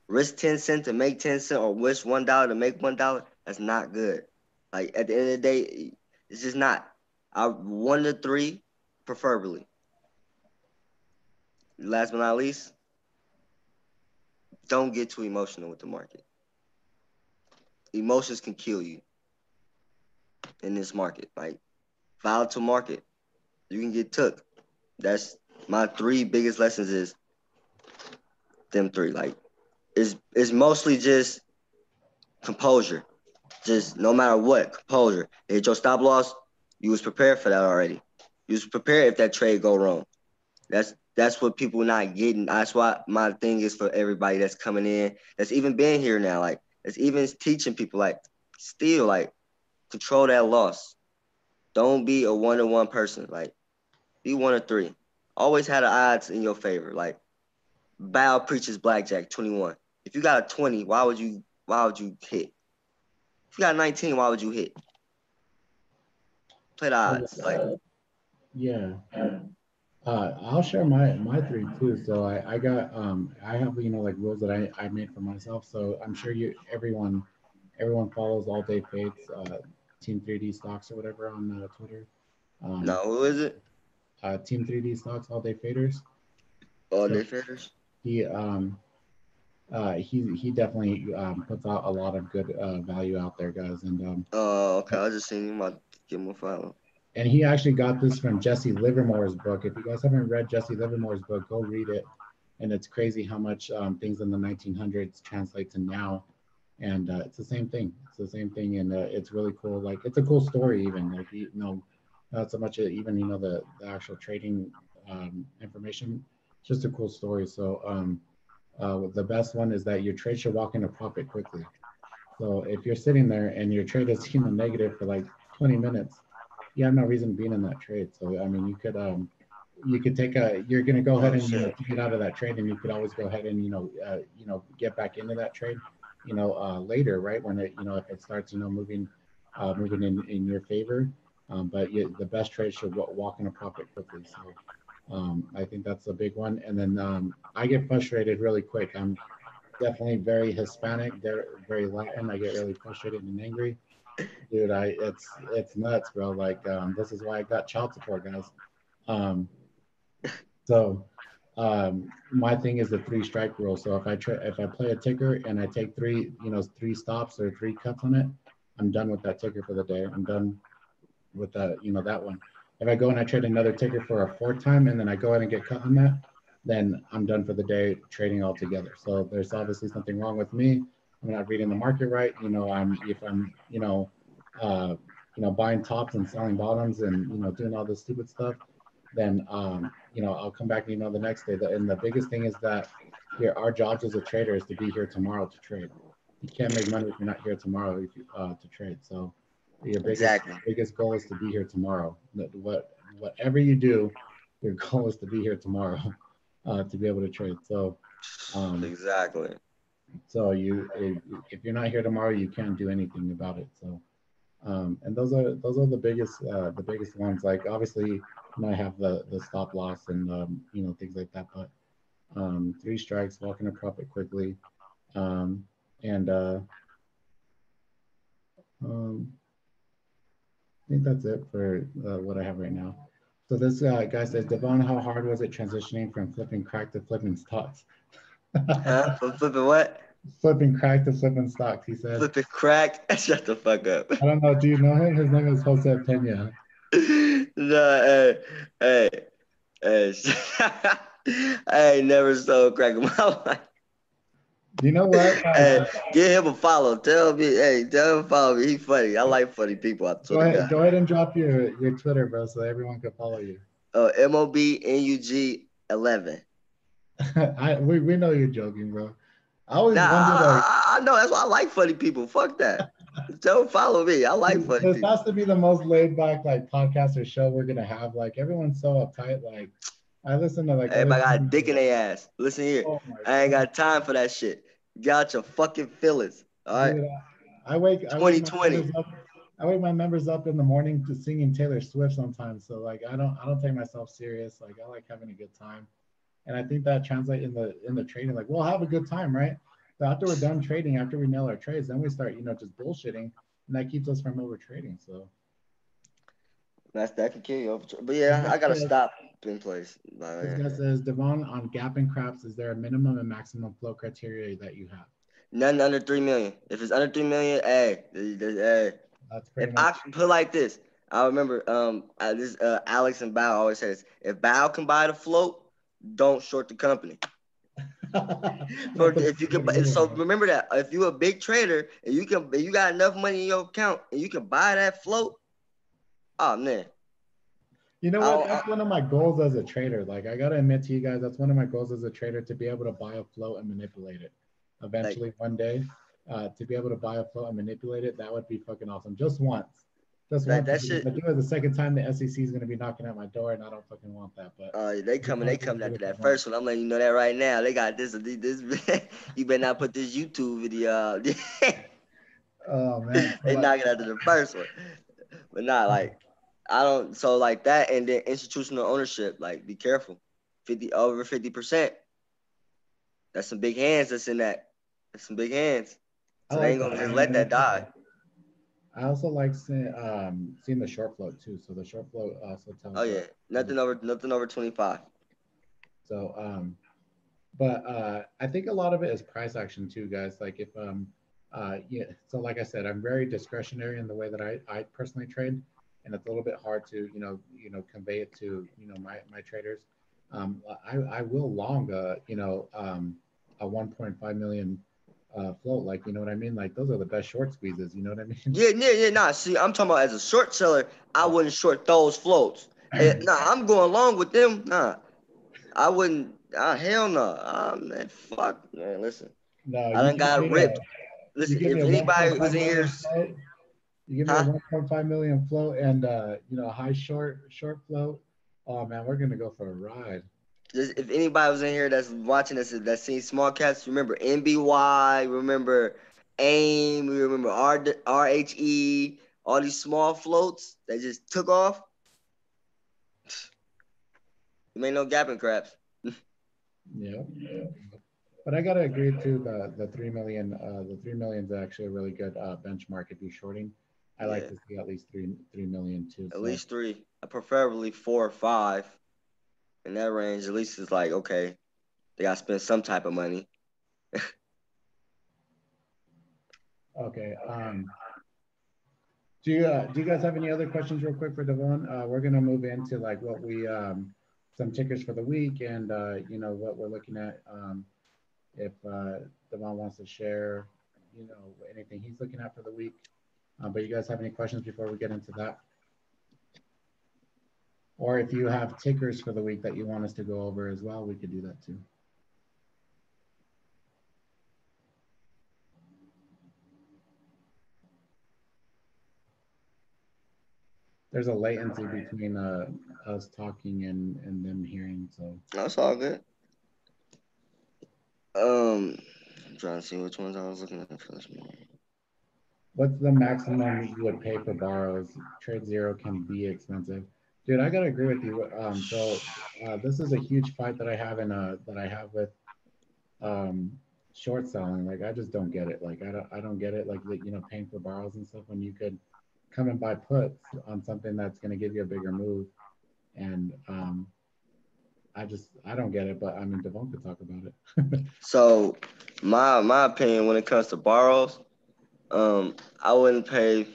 Risk 10 cents to make 10 cents or risk one dollar to make one dollar, that's not good. Like at the end of the day, it's just not. I one to three, preferably. Last but not least, don't get too emotional with the market. Emotions can kill you in this market. Like volatile market, you can get took. That's my three biggest lessons is them three. Like it's it's mostly just composure. Just no matter what, composure. Hit your stop loss, you was prepared for that already. You was prepared if that trade go wrong. That's that's what people not getting. That's why my thing is for everybody that's coming in, that's even been here now. Like that's even teaching people like still like control that loss. Don't be a one to one person. Like be one or three. Always had the odds in your favor. Like Bao preaches blackjack 21. If you got a 20, why would you why would you hit? If you got 19, why would you hit? Play the odds. Like Yeah. Uh, I'll share my my three too. So I, I got um I have you know like rules that I, I made for myself. So I'm sure you everyone everyone follows all day fades uh, Team 3D stocks or whatever on uh, Twitter. Um, no, who is it? Uh, Team 3D stocks all day faders. All day faders. He um uh he he definitely um puts out a lot of good uh value out there guys and um. Oh okay, I was just him. I give him a follow and he actually got this from Jesse Livermore's book. If you guys haven't read Jesse Livermore's book, go read it. And it's crazy how much um, things in the 1900s translate to now. And uh, it's the same thing. It's the same thing, and uh, it's really cool. Like it's a cool story, even like you know, not so much even you know the, the actual trading um, information. Just a cool story. So um, uh, the best one is that your trade should walk into profit quickly. So if you're sitting there and your trade is know negative for like 20 minutes, you have no reason being in that trade. So I mean, you could um, you could take a you're going to go ahead and you know, get out of that trade, and you could always go ahead and you know uh, you know get back into that trade, you know uh, later, right when it you know if it starts you know moving uh, moving in in your favor. Um, but you, the best trade should walk in a profit quickly. So um, I think that's a big one. And then um, I get frustrated really quick. I'm definitely very Hispanic, there very Latin. I get really frustrated and angry dude i it's it's nuts bro. Like um this is why i got child support guys. Um so um my thing is the three strike rule. So if i try if i play a ticker and i take three you know three stops or three cuts on it i'm done with that ticker for the day. I'm done with that you know that one. If i go and i trade another ticker for a fourth time and then i go ahead and get cut on that then i'm done for the day trading altogether. So there's obviously something wrong with me I'm not reading the market right. You know, I'm if I'm you know, uh, you know, buying tops and selling bottoms and you know doing all this stupid stuff, then um, you know I'll come back you know the next day. The, And the biggest thing is that here our jobs as a trader is to be here tomorrow to trade. You can't make money if you're not here tomorrow if you, uh, to trade. So your biggest exactly. biggest goal is to be here tomorrow. What whatever you do, your goal is to be here tomorrow uh, to be able to trade. So um, exactly. So you, if, you're not here tomorrow, you can't do anything about it. So, um, and those are those are the biggest uh, the biggest ones. Like obviously, you know, I have the the stop loss and um, you know things like that. But um, three strikes, walking a profit quickly, um, and uh, um, I think that's it for uh, what I have right now. So this uh, guy says, Devon, how hard was it transitioning from flipping crack to flipping stocks? huh? Flipping what? Flipping crack to flipping stocks, he said. Flipping crack? Shut the fuck up. I don't know. Do you know him? His name is Jose Pena. no, hey, hey, hey. I ain't never sold crack in my life. You know what? hey, give him a follow. Tell me, hey, tell him follow me. He's funny. I like funny people. I go, ahead, go ahead and drop your, your Twitter, bro, so everyone can follow you. Oh, M O B N U G 11. I we, we know you're joking, bro. I always nah, wonder like, I, I, know that's why I like funny people. Fuck that. Don't follow me. I like funny this people. has to be the most laid back like podcast or show we're gonna have. Like everyone's so uptight. Like I listen to like. Everybody got dick in their ass. Listen here. Oh I ain't got time for that shit. Get out your fucking feelings. All right. Dude, I wake. I wake 2020. members up- I wake my members up in the morning to singing Taylor Swift sometimes. So like I don't I don't take myself serious. Like I like having a good time, and I think that translates in the in the trading. Like we'll have a good time, right? But after we're done trading, after we nail our trades, then we start you know just bullshitting, and that keeps us from over trading. So That's that can kill you. over- But yeah, I gotta stop in place. Like, this guy says, Devon, on Gap and Craps, is there a minimum and maximum flow criteria that you have? Nothing under three million. If it's under three million, hey, hey. That's pretty If I much. can put like this, I remember um uh, this uh, Alex and Bao always says, if Bao can buy the float, don't short the company. For, if you can, so remember that if you're a big trader and you can, you got enough money in your account and you can buy that float, oh man, You know I'll- what? That's one of my goals as a trader. Like I gotta admit to you guys, that's one of my goals as a trader to be able to buy a float and manipulate it. Eventually, one day, uh, to be able to buy a float and manipulate it, that would be fucking awesome. Just once. Like, once. that shit- I do it the second time, the SEC is gonna be knocking at my door, and I don't fucking want that. But uh, they coming, they coming after that first one. I'm letting you know that right now. They got this, this. you better not put this YouTube video. out. oh man, they knocking after the first one, but not like I don't. So like that, and then institutional ownership. Like be careful, fifty over fifty percent. That's some big hands. That's in that. That's some big hands. I So they ain't gonna that. just let that die. I also like seeing, um, seeing the short float too. So the short float also tells. Oh yeah, nothing over nothing over twenty five. So, um, but uh, I think a lot of it is price action too, guys. Like if um, uh, yeah. So like I said, I'm very discretionary in the way that I, I personally trade, and it's a little bit hard to you know you know convey it to you know my my traders. Um, I I will long a you know um, a 1.5 million uh, float. Like you know what I mean? Like those are the best short squeezes. You know what I mean? Yeah, yeah, yeah. Nah, see, I'm talking about as a short seller, I wouldn't short those floats. Nah, I'm going along with them. Nah, I wouldn't. Ah, hell no. Ah, man, fuck, man. Listen, No, I done got a- ripped. you listen. give If me a anybody 1.5 who's in here, you give me Huh? a 1.5 million float and uh, you know a high short short float. Oh man, we're gonna go for a ride. Just- if anybody was in here that's watching this, that's seen small caps, remember NBY, remember AIM, we remember R RHE, all these small floats that just took off. You made no gapping craps. Yeah. But I gotta agree too. The the three million uh, the three million is actually a really good uh, benchmark if you're shorting. I like to see at least three three million too. At so- least three, preferably four or five. In that range, at least it's like okay, they gotta spend some type of money. Okay. Um, do you uh, do you guys have any other questions, real quick, for Devon? Uh, we're gonna move into like what we um, some tickers for the week, and uh, you know what we're looking at. Um, if uh, Devon wants to share, you know, anything he's looking at for the week. Uh, but you guys have any questions before we get into that? Or if you have tickers for the week that you want us to go over as well, we could do that too. There's a latency between uh, us talking and, and them hearing, so. That's all good. Um, I'm trying to see which ones I was looking at for this morning. What's the maximum you would pay for borrows? TradeZero can be expensive. Dude, I gotta agree with you. Um, so uh, this is a huge fight that I have in uh that I have with um short selling. Like I just don't get it. Like I don't I don't get it. Like you know, paying for borrows and stuff when you could come and buy puts on something that's gonna give you a bigger move. And um I just I don't get it, but I mean Devon could talk about it. So, my my opinion when it comes to borrows, um, I wouldn't pay.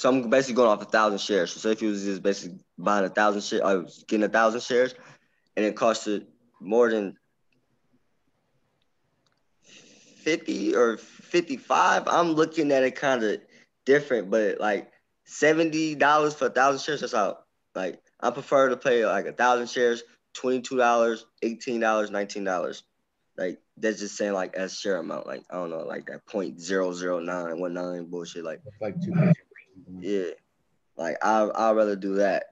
So I'm basically going off a thousand shares. So if you was just basically buying a thousand shares, I was getting a thousand shares, and it costed more than fifty or fifty-five. I'm looking at it kind of different, but like seventy dollars for a thousand shares. That's out. Like I prefer to pay like a thousand shares, twenty-two dollars, eighteen dollars, nineteen dollars. Like that's just saying like as share amount. Like I don't know, like that point zero zero nine one nine bullshit. Like like two. Mm-hmm. yeah, like I I'd rather do that.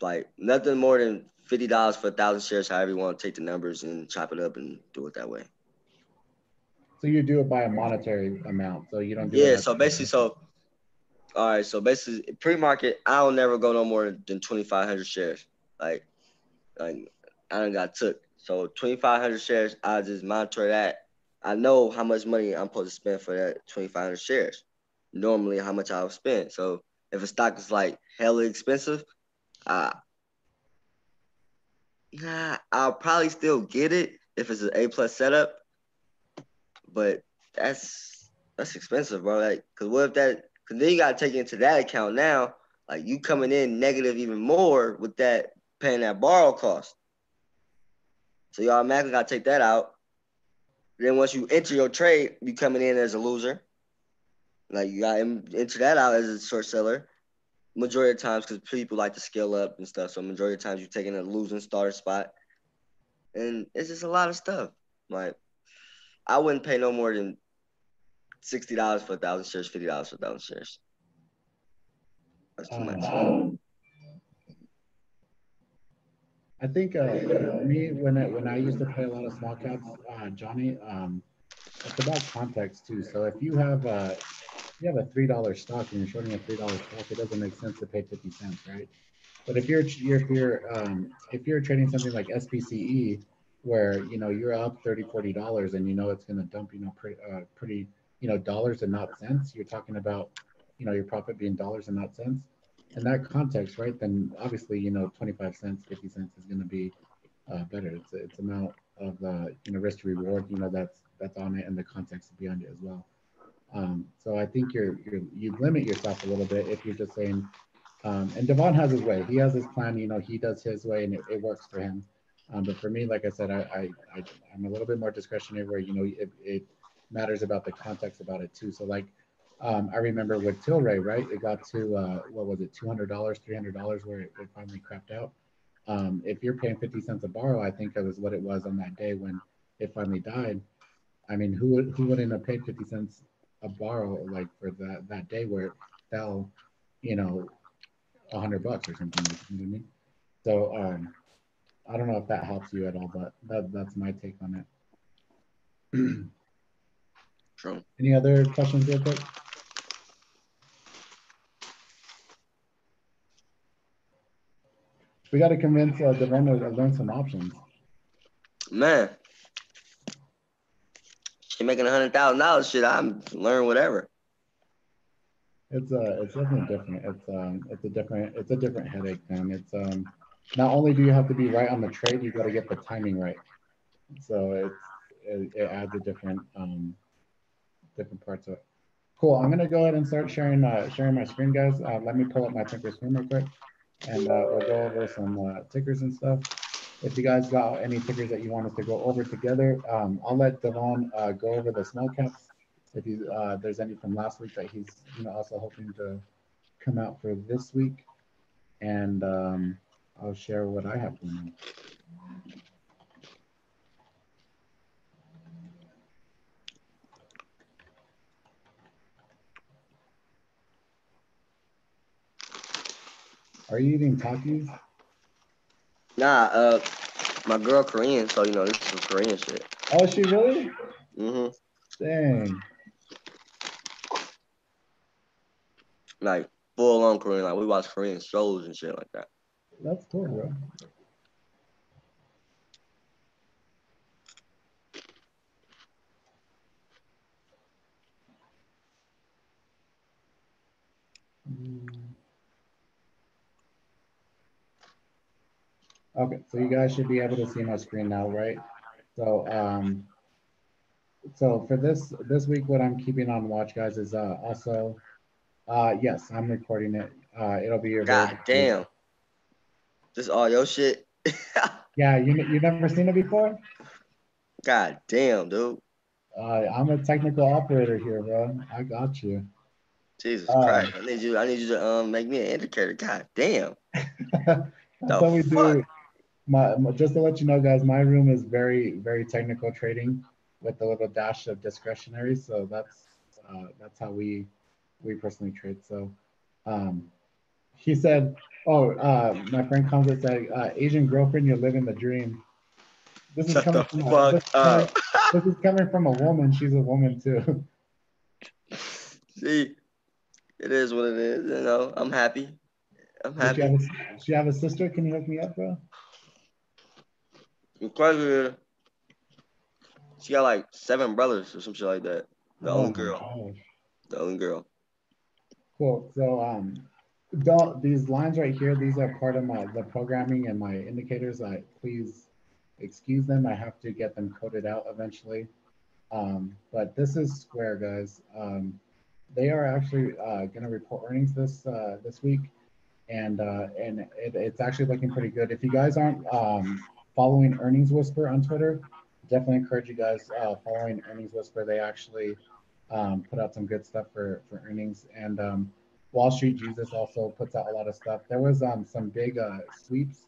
Like nothing more than fifty dollars for a thousand shares. However you want to take the numbers and chop it up and do it that way. So you do it by a monetary amount. So you don't do Yeah. So basically, so all right. So basically, pre-market, I'll never go no more than twenty five hundred shares. Like, like I don't got took. So twenty five hundred shares, I just monitor that. I know how much money I'm supposed to spend for that twenty five hundred shares. Normally, how much I'll spend. So if a stock is like hella expensive, uh, I'll probably still get it if it's an A plus setup. But that's that's expensive, bro. Like, cause what if that? Cause then you gotta take into that account now. Like you coming in negative even more with that paying that borrow cost. So you all automatically gotta take that out. Then once you enter your trade, you coming in as a loser. Like you gotta enter that out as a short seller. Majority of times, because people like to scale up and stuff. So majority of times you're taking a losing starter spot, and it's just a lot of stuff. Like I wouldn't pay no more than sixty dollars for a thousand shares, fifty dollars for a thousand shares. That's too much. I think uh, me, when I, when I used to play a lot of small caps, uh, Johnny, um, it's about context too. So if you have a if you have a three dollar stock and you're shorting a three dollar stock, it doesn't make sense to pay fifty cents, right? But if you're if you're um, if you're trading something like SPCE, where you know you're up 30 40 dollars and you know it's going to dump you know pretty uh, pretty you know dollars and not cents, you're talking about you know your profit being dollars and not cents in that context, right, then obviously, you know, 25 cents, 50 cents is going to be uh, better. It's it's amount of uh, you know risk to reward, you know, that's that's on it and the context behind it as well. Um, so I think you're you're you limit yourself a little bit if you're just saying. Um, and Devon has his way. He has his plan. You know, he does his way, and it, it works for him. Um, but for me, like I said, I, I, I I'm a little bit more discretionary. Where you know it, it matters about the context about it too. So like um, I remember with Tilray, right? It got to uh, what was it, two hundred dollars, three hundred dollars, where it, it, finally crapped out. Um, if you're paying fifty cents a borrow, I think it was what it was on that day when it finally died. I mean, who who wouldn't have paid fifty cents a borrow like for that that day where it fell, you know, a hundred bucks or something? You know what I mean? So um, I don't know if that helps you at all, but that that's my take on it. True. Any other questions, real quick? We got to convince uh, Devon to learn some options. Man, she making a hundred thousand dollars. Shit, I'm learn whatever. It's uh, it's definitely different. It's um, it's a different, it's a different headache, man. It's um, not only do you have to be right on the trade, you got to get the timing right. So it's it, it adds a different um, different parts of it. Cool. I'm gonna go ahead and start sharing uh, sharing my screen, guys. Uh, let me pull up my ticker screen real quick, and uh, we'll go over some uh, tickers and stuff. If you guys got any tickers that you want us to go over together, um, I'll let Devon uh, go over the small caps. If you, uh, there's any from last week that he's you know also hoping to come out for this week, and um, I'll share what I have going on. Are you eating Takis? Nah, uh, my girl Korean, so you know this is some Korean shit. Oh, she really? Mhm. Dang. Like full on Korean. Like we watch Korean shows and shit like that. That's cool, bro. Mm. Okay, so you guys should be able to see my screen now, right? So, um, so for this this week, what I'm keeping on watch, guys, is uh, also, uh, yes, I'm recording it. Uh, it'll be your. God damn. This all your shit. Yeah, you you never seen it before? God damn, dude. Uh, I'm a technical operator here, bro. I got you. Jesus Uh, Christ. I need you. I need you to um make me an indicator. God damn. That's what we fuck? do. My, just to let you know, guys, my room is very, very technical trading with a little dash of discretionary. So that's uh, that's how we we personally trade. So um, he said, "Oh, uh, my friend comes and said, uh, Asian girlfriend, you're living the dream." This is Shut coming from a, this, is coming, up. this is coming from a woman. She's a woman too. See, it is what it is. You know, I'm happy. I'm Does she, happy. have a, she have a sister? Can you hook me up, bro? I'm quite good. She got like seven brothers or some shit like that. The Oh only girl. gosh. The only girl. Cool. So um, don't these lines right here. These are part of my the programming and my indicators. I please excuse them. I have to get them coded out eventually. Um, but this is Square, guys. Um, they are actually uh, going to report earnings this uh, this week, and uh, and it, it's actually looking pretty good. If you guys aren't um, following Earnings Whisper on Twitter, definitely encourage you guys uh, following Earnings Whisper. They actually um, put out some good stuff for for earnings, and um, Wall Street Jesus also puts out a lot of stuff. There was um, some big uh, sweeps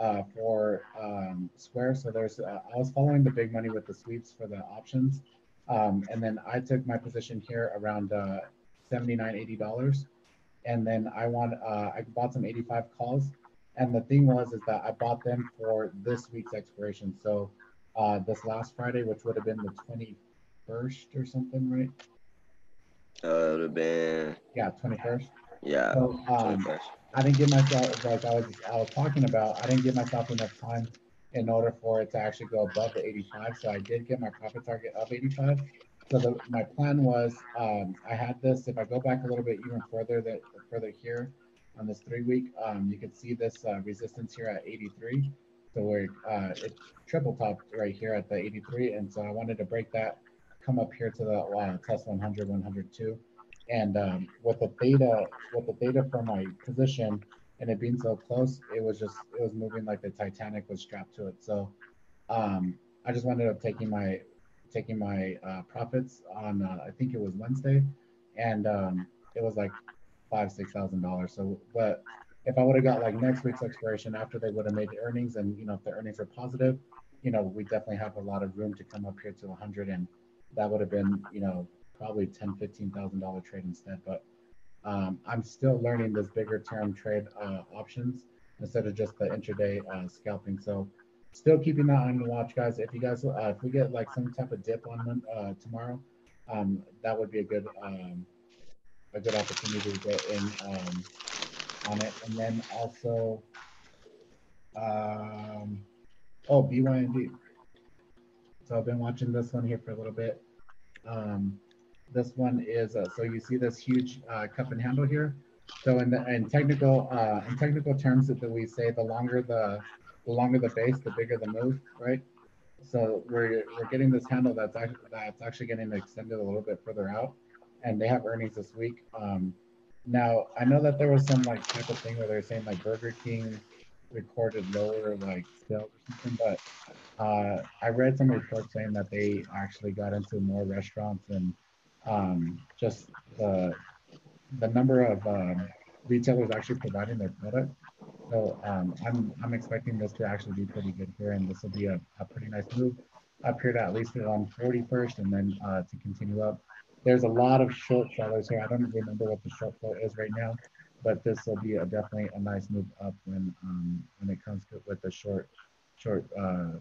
uh, for um, Square. So there's uh, I was following the big money with the sweeps for the options, um, and then I took my position here around uh, 79 80 dollars, and then I want uh, I bought some 85 calls, and the thing was is that I bought them for this week's expiration. So uh, this last Friday, which would have been the 21st or something, right? Uh, it would have been Yeah, 21st. yeah. So um, 21st. I didn't give myself like I was I was talking about. I didn't give myself enough time in order for it to actually go above the 85. So I did get my profit target of 85. So the, my plan was um, I had this. If I go back a little bit even further that further here on this three week, um, you can see this uh, resistance here at 83. So we're uh, it triple topped right here at the 83, and so I wanted to break that, come up here to the uh, test 100, 102 and um, with the data with the data from my position and it being so close it was just it was moving like the titanic was strapped to it. So um, i just ended up taking my taking my uh, profits on uh, i think it was wednesday. And um, it was like five six thousand dollars so but if i would have got like next week's expiration after they would have made the earnings and you know if the earnings are positive you know we definitely have a lot of room to come up here to 100 and that would have been you know probably ten, fifteen thousand dollar trade instead. But um, I'm still learning this bigger term trade uh, options instead of just the intraday uh, scalping. So still keeping that on the watch, guys. If you guys, uh, if we get like some type of dip on uh, tomorrow, um, that would be a good um, a good opportunity to get in um, on it. And then also, um, oh BYND. So I've been watching this one here for a little bit. Um, this one is uh, so you see this huge uh, cup and handle here. So in the in technical uh, in technical terms that we say the longer the the longer the base, the bigger the move, right? So we're we're getting this handle that's actually that's actually getting extended a little bit further out, and they have earnings this week. Um, now I know that there was some like type of thing where they're saying like Burger King recorded lower like sales or something, but uh, I read some reports saying that they actually got into more restaurants and um, just the the number of um, retailers actually providing their product. So um, I'm I'm expecting this to actually be pretty good here, and this will be a, a pretty nice move up here to at least on 41st, and then uh, to continue up. There's a lot of short sellers here. I don't remember what the short float is right now, but this will be a, definitely a nice move up when um, when it comes to with the short short uh,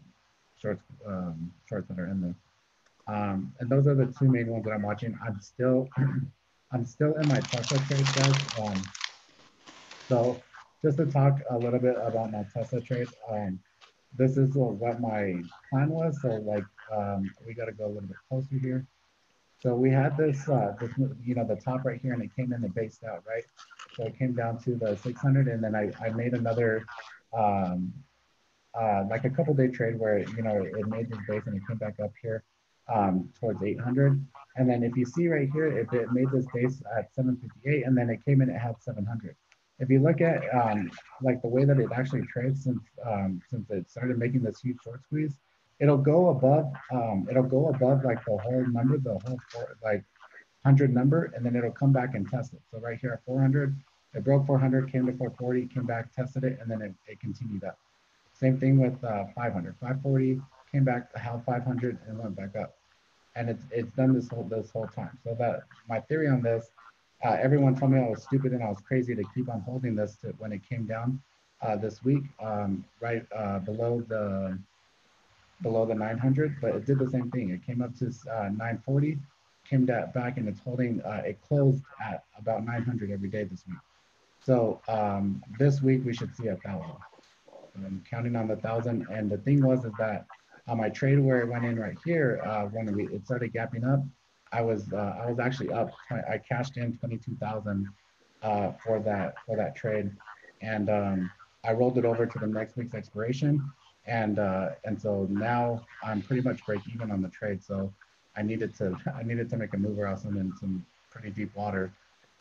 shorts um, shorts that are in there. Um, and those are the two main ones that I'm watching. I'm still, I'm still in my Tesla trade, guys. Um, so just to talk a little bit about my Tesla trade, um, this is what my plan was. So like, um, we got to go a little bit closer here. So we had this, uh, this, you know, the top right here, and it came in and based out, right? So it came down to the 600, and then I, I made another, um, uh, like a couple day trade where you know it made this base and it came back up here um, towards 800. And then if you see right here, if it made this base at 758 and then it came in, it had 700. If you look at um, like the way that it actually trades since um, since it started making this huge short squeeze, it'll go above um, it'll go above like the whole number, the whole four, like 100 number, and then it'll come back and test it. So right here at 400, it broke 400, came to 440, came back, tested it, and then it, it continued up. Same thing with uh, 500. 540 came back, held 500, and went back up. And it's it's done this whole this whole time. So that my theory on this uh, everyone told me I was stupid and I was crazy to keep on holding this to, when it came down uh, this week, um, right uh, below the below the 900, but it did the same thing. It came up to uh, 940, came back and it's holding. Uh, it closed at about 900 every day this week. So um, this week we should see a thousand. I'm counting on the thousand. And the thing was is that on my trade where it went in right here, uh, when we, it started gapping up, I was uh, I was actually up. I cashed in 22,000 uh, for that for that trade, and um, I rolled it over to the next week's expiration, and uh, and so now I'm pretty much break even on the trade. So I needed to I needed to make a move or else I'm in some pretty deep water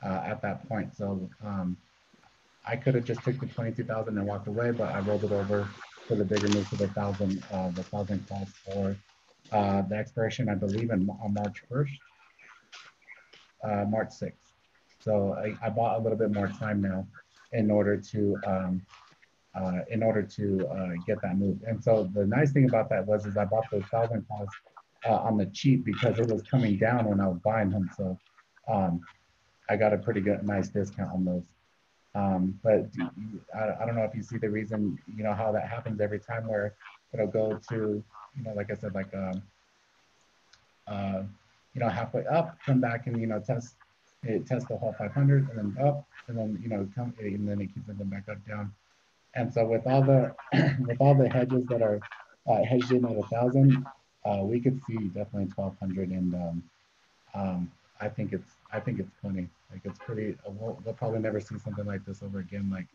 uh, at that point. So um, I could have just took the 22,000 and walked away, but I rolled it over for the bigger move to the thousand uh, the thousand calls for uh, the expiration, I believe, in, on March 1st, uh, March 6th. So I, I, bought a little bit more time now in order to um, uh, in order to uh, get that move. And so the nice thing about that was is I bought those thousand calls uh, on the cheap because it was coming down when I was buying them. So um, I got a pretty good, nice discount on those. Um, but I, I don't know if you see the reason, you know, how that happens every time where it'll go to you know, like I said, like, um, uh, you know, halfway up, come back and, you know, test, it test the whole 500 and then up and then, you know, come, and then it keeps moving back up, down. And so with all the, with all the hedges that are uh, hedged in at a thousand, uh, we could see definitely 1200 and um, um, I think it's, I think it's plenty. Like it's pretty, uh, we'll, we'll probably never see something like this over again. Like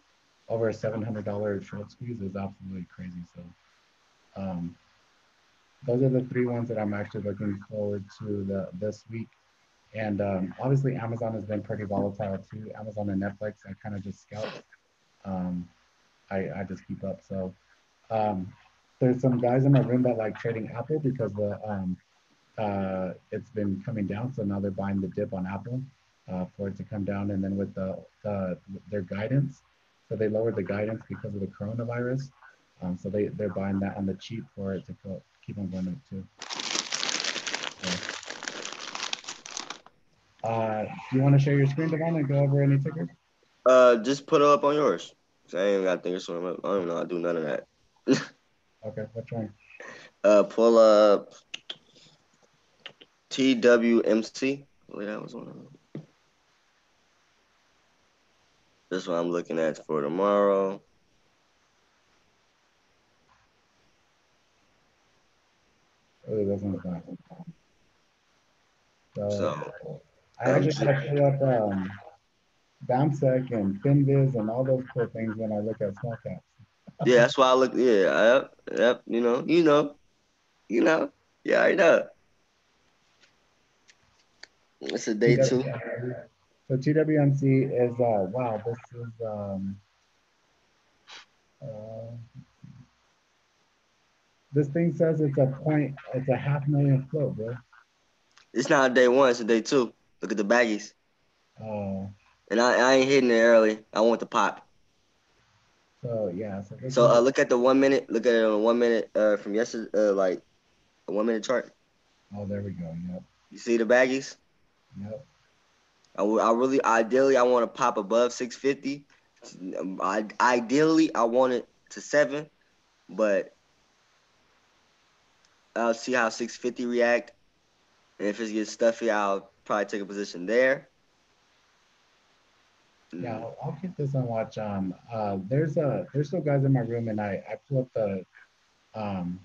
over a $700 short squeeze is absolutely crazy. So, um, those are the three ones that I'm actually looking forward to the this week. And um, obviously, Amazon has been pretty volatile too. Amazon and Netflix, I kind of just scout. Um, I, I just keep up. So um, there's some guys in my room that like trading Apple because the um, uh, it's been coming down. So now they're buying the dip on Apple uh, for it to come down. And then with the, the their guidance, so they lowered the guidance because of the coronavirus. Um, so they, they're buying that on the cheap for it to keep on going up too. Uh, do you want to share your screen, Devon, and go over any tickers? Uh, just put it up on yours. I ain't got think of I don't know to do none of that. okay, which one? Uh, pull up TWMC. Wait, that was one of them. This one I'm looking at for tomorrow. really doesn't look like So, so I actually to pull up um, BAMSEC and FinViz and all those cool things when I look at small caps. yeah, that's why I look. Yeah, yep, yep. You know, you know, you know. Yeah, I know. It's a day two. So TWMC is uh wow, this is um uh, this thing says it's a point, it's a half million float, bro. It's not a day one, it's a day two. Look at the baggies. Oh. And I, I ain't hitting it early. I want the pop. So yeah. So, so uh, look at the one minute. Look at it on the one minute uh, from yesterday, uh, like a one minute chart. Oh, there we go. Yep. You see the baggies? Yep. I, I really, ideally, I want to pop above 650. I, ideally, I want it to seven, but I'll see how 650 react. And if it gets stuffy, I'll probably take a position there. Yeah, I'll, I'll keep this on watch. Um, uh, there's a there's still guys in my room, and I I pull up the um,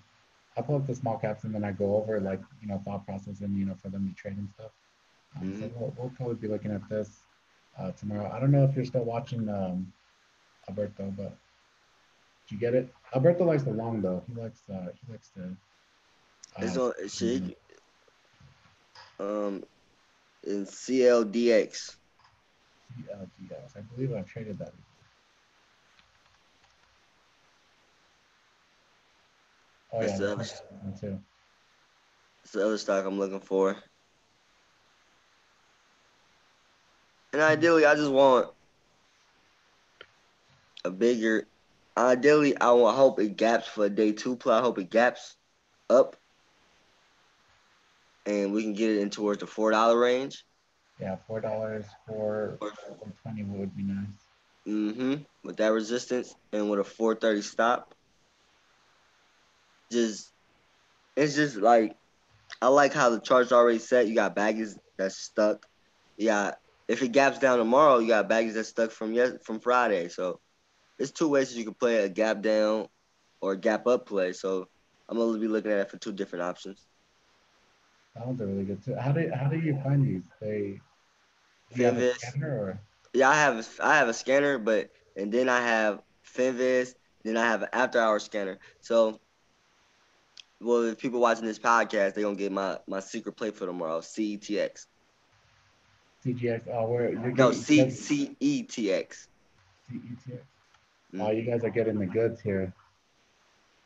I pull up the small caps, and then I go over like you know thought process and you know for them to trade and stuff. Um, mm-hmm. So we'll, we'll probably be looking at this uh, tomorrow. I don't know if you're still watching um, Alberto, but did you get it? Alberto likes the long though. He likes uh, he likes to it's on shit. Um, in CLDX. CLDX. I believe I've traded that. Oh that's yeah, the other, too. That's the other stock I'm looking for. And ideally, I just want a bigger. Ideally, I will hope it gaps for day two. Plus, I hope it gaps up and we can get it in towards the four dollar range. Yeah, four dollars for twenty would be nice. Mm-hmm. With that resistance and with a 430 stop. Just it's just like I like how the chart's already set. You got baggies that's stuck. Yeah. If it gaps down tomorrow, you got baggies that's stuck from yes from Friday. So there's two ways that you can play a gap down or a gap up play. So I'm gonna be looking at it for two different options. One's really good too. How do how do you find these? They do you have a Finviz. scanner or Yeah, I have I have a scanner, but and then I have Finviz, then I have an after hour scanner. So well if people watching this podcast, they're gonna get my my secret play for tomorrow, CETX. CGX? Oh, where you're No, getting C you said C E T X. CETX. Mm. Oh, you guys are getting the goods here.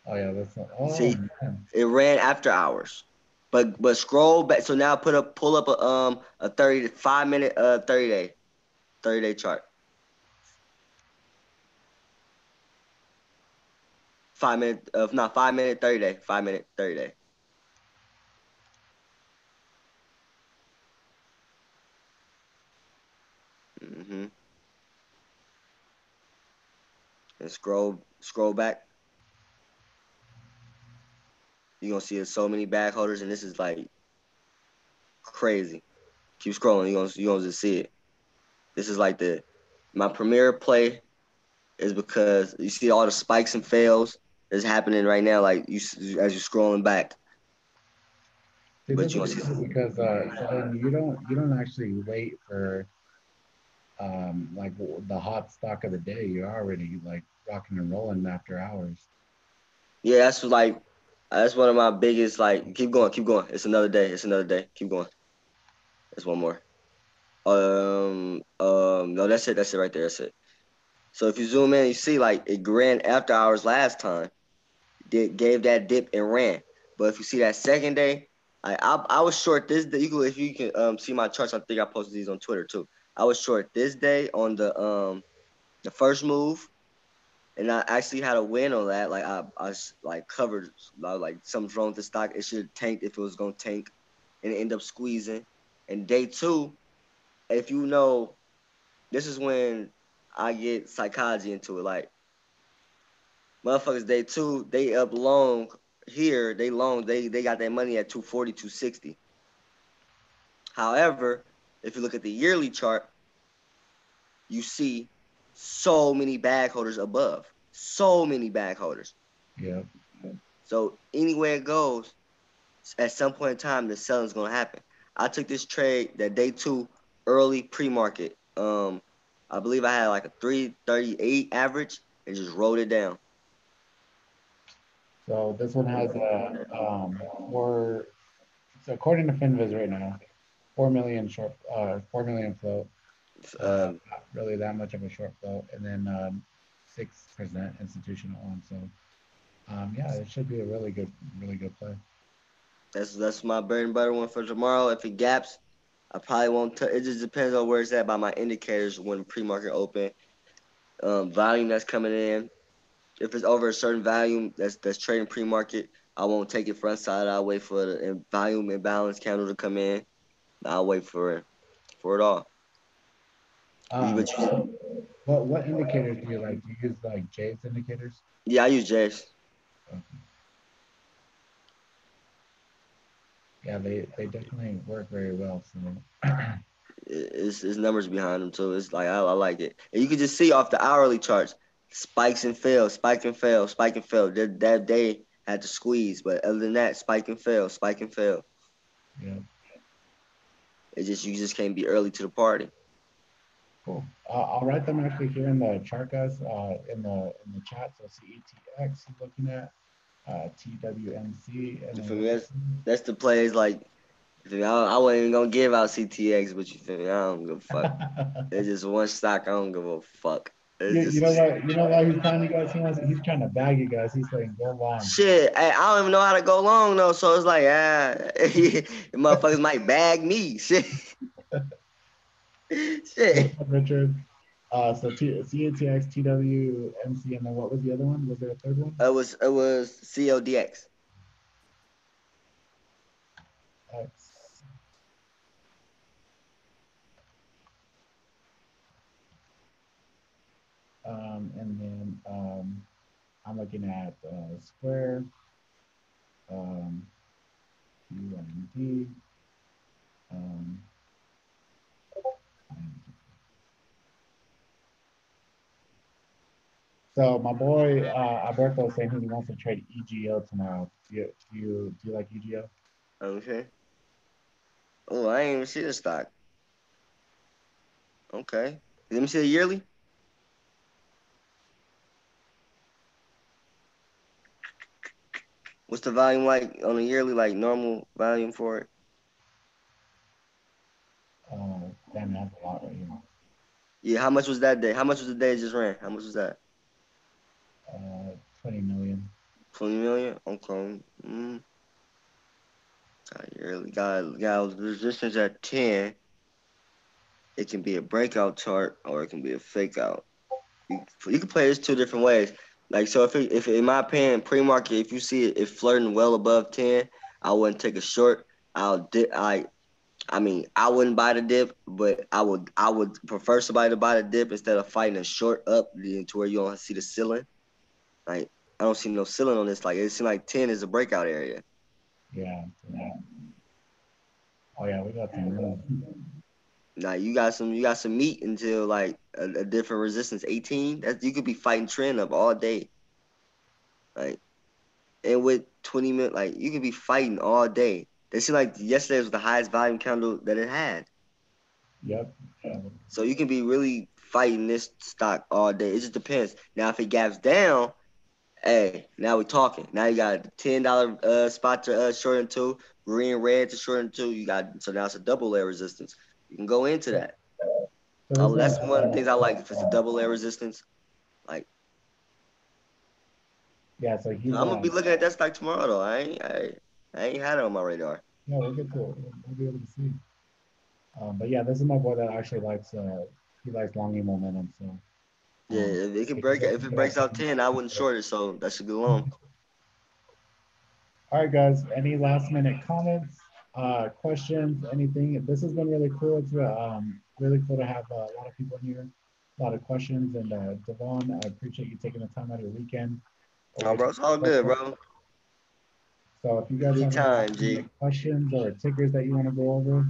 Oh yeah, that's oh See? man. It ran after hours. But but scroll back so now put up pull up a um a 30 five minute uh 30 day 30 day chart. Five minute uh not five minute 30 day, five minute 30 day. Mm-hmm. And scroll scroll back. You're gonna see so many bag holders, and this is like crazy. Keep scrolling, you're gonna you gonna just see it. This is like the my premier play is because you see all the spikes and fails that's happening right now. Like you as you're scrolling back. But you is want to see- because uh, you don't you don't actually wait for um like the hot stock of the day. You're already like rocking and rolling after hours. Yeah, that's like that's one of my biggest like keep going, keep going. It's another day. It's another day. Keep going. There's one more. Um um no that's it, that's it right there. That's it. So if you zoom in, you see like it ran after hours last time. Did gave that dip and ran. But if you see that second day, I I, I was short this day. You can if you can um see my charts, I think I posted these on Twitter too. I was short this day on the um the first move and I actually had a win on that. Like I, I like covered I like something's wrong with the stock. It should tanked if it was gonna tank, and end up squeezing. And day two, if you know, this is when I get psychology into it. Like motherfuckers, day two, they up long here. They long. They they got their money at 240, 260. However, if you look at the yearly chart, you see so many bag holders above. So many bag holders. Yeah. So anywhere it goes, at some point in time, the selling's gonna happen. I took this trade that day two, early pre-market. Um, I believe I had like a 338 average and just rolled it down. So this one has a um four. So according to Finviz right now, four million short, uh, four million float. Um, not really that much of a short float, and then um, six percent institutional on. So um, yeah, it should be a really good, really good play. that's that's my bread and butter one for tomorrow. If it gaps, I probably won't. T- it just depends on where it's at by my indicators when pre-market open. Um, volume that's coming in. If it's over a certain volume that's that's trading pre-market, I won't take it front side. I'll wait for the volume imbalance candle to come in. I'll wait for it, for it all. Um, but you- what what indicators do you like? Do you use like Jay's indicators? Yeah, I use Jace. Okay. Yeah, they, they definitely work very well. So It's, it's numbers behind them too. It's like I, I like it, and you can just see off the hourly charts, spikes and fail, spike and fail, spike and fail. That that day had to squeeze, but other than that, spike and fail, spike and fail. yeah, It just you just can't be early to the party. Cool. Uh, I'll write them actually here in the chart, guys. Uh, in the in the chat. So CETX he's looking at uh, TWMC and then, that's- That's the plays like. you feel me? I, I wasn't even gonna give out CTX, but you feel me? I don't give a fuck. it's just one stock. I don't give a fuck. You, you know what? You know why he's trying you guys? He wants. He's trying to bag you guys. He's saying go long. Shit, I, I don't even know how to go long though, so it's like ah, motherfuckers might bag me. Shit, Shit. Richard. Uh, so T- CATX, TW, MC, and then what was the other one? Was there a third one? It was it was CODX. X. Um, and then um, I'm looking at uh, square, um, Um, so my boy uh, Alberto is saying he wants to trade EGO tomorrow. Do you do you, do you like EGO? Okay. Oh, I ain't even see the stock. Okay. Let me see the yearly. What's the volume like on a yearly, like normal volume for it? Uh, damn, that's a lot right here. Yeah, how much was that day? How much was the day it just ran? How much was that? Uh, 20 million. 20 million? Okay. Mm. Got yearly. Got, got resistance at 10. It can be a breakout chart or it can be a fake out. You, you can play this two different ways. Like, so if, it, if in my opinion, pre market, if you see it, it flirting well above 10, I wouldn't take a short. I'll dip. I, I mean, I wouldn't buy the dip, but I would I would prefer somebody to buy the dip instead of fighting a short up to where you don't see the ceiling. Like I don't see no ceiling on this. Like it seems like ten is a breakout area. Yeah. yeah. Oh yeah, we got some. Now you got some you got some meat until like a, a different resistance eighteen. That you could be fighting trend up all day. Like and with twenty minutes, like you could be fighting all day. They seem like yesterday was the highest volume candle that it had. Yep. So you can be really fighting this stock all day. It just depends. Now, if it gaps down, hey, now we're talking. Now you got a ten dollar uh, spot to uh, short into, green red to short into. You got so now it's a double layer resistance. You can go into that. So Oh, that's one of the things I like. If it's a double layer resistance, like Yeah, so. I'm gonna be looking at that stock tomorrow though. I ain't, I, I ain't had it on my radar. Yeah, we'll get to it. We'll, be able to see. Um, but yeah, this is my boy that actually likes. Uh, he likes longy momentum. So. um, Yeah, if it can break, if it breaks out ten, I wouldn't short it. So that should go long. All right, guys. Any last minute comments, uh, questions, anything? This has been really cool. It's um, really cool to have uh, a lot of people in here, a lot of questions. And uh, Devon, I appreciate you taking the time out of your weekend. Oh, bro, it's all good, bro. So if you guys have any questions or tickers that you want to go over,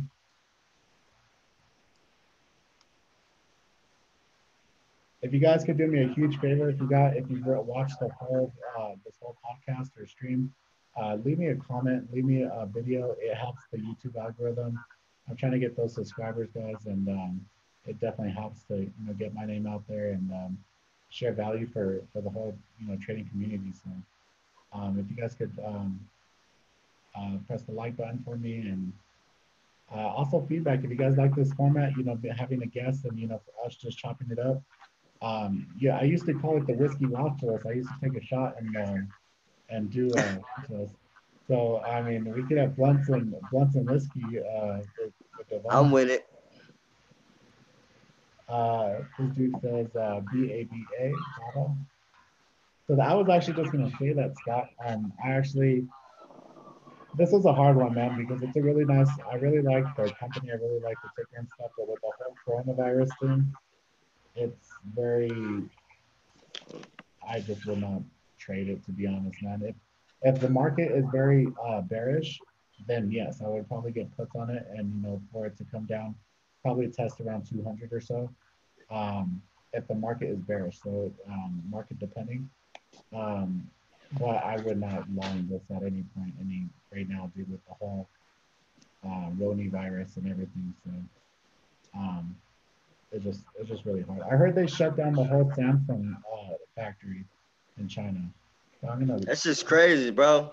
if you guys could do me a huge favor, if you got if you've watched the whole uh, this whole podcast or stream, uh, leave me a comment, leave me a video. It helps the YouTube algorithm. I'm trying to get those subscribers, guys, and um, it definitely helps to you know get my name out there and um, share value for for the whole you know trading community. So um, if you guys could um, uh, press the like button for me and uh, also feedback if you guys like this format you know having a guest and you know for us just chopping it up um, yeah i used to call it the whiskey waffles i used to take a shot and um, and do uh, so, so i mean we could have blunts and blunts and whiskey uh, with, with I'm with it. uh, this dude says uh, B-A-B-A, Baba. So I was actually just gonna say that, Scott. Um, I actually, this is a hard one, man, because it's a really nice. I really like the company. I really like the ticker and stuff, but with the whole coronavirus thing, it's very. I just will not trade it, to be honest, man. If if the market is very uh, bearish, then yes, I would probably get puts on it, and you know, for it to come down, probably test around 200 or so. Um, if the market is bearish, so um, market depending. Um, but I would not long this at any point, any right now, due with the whole uh, Roni virus and everything. So um, it's just it's just really hard. I heard they shut down the whole Samsung uh, factory in China. So I'm gonna That's just crazy, bro.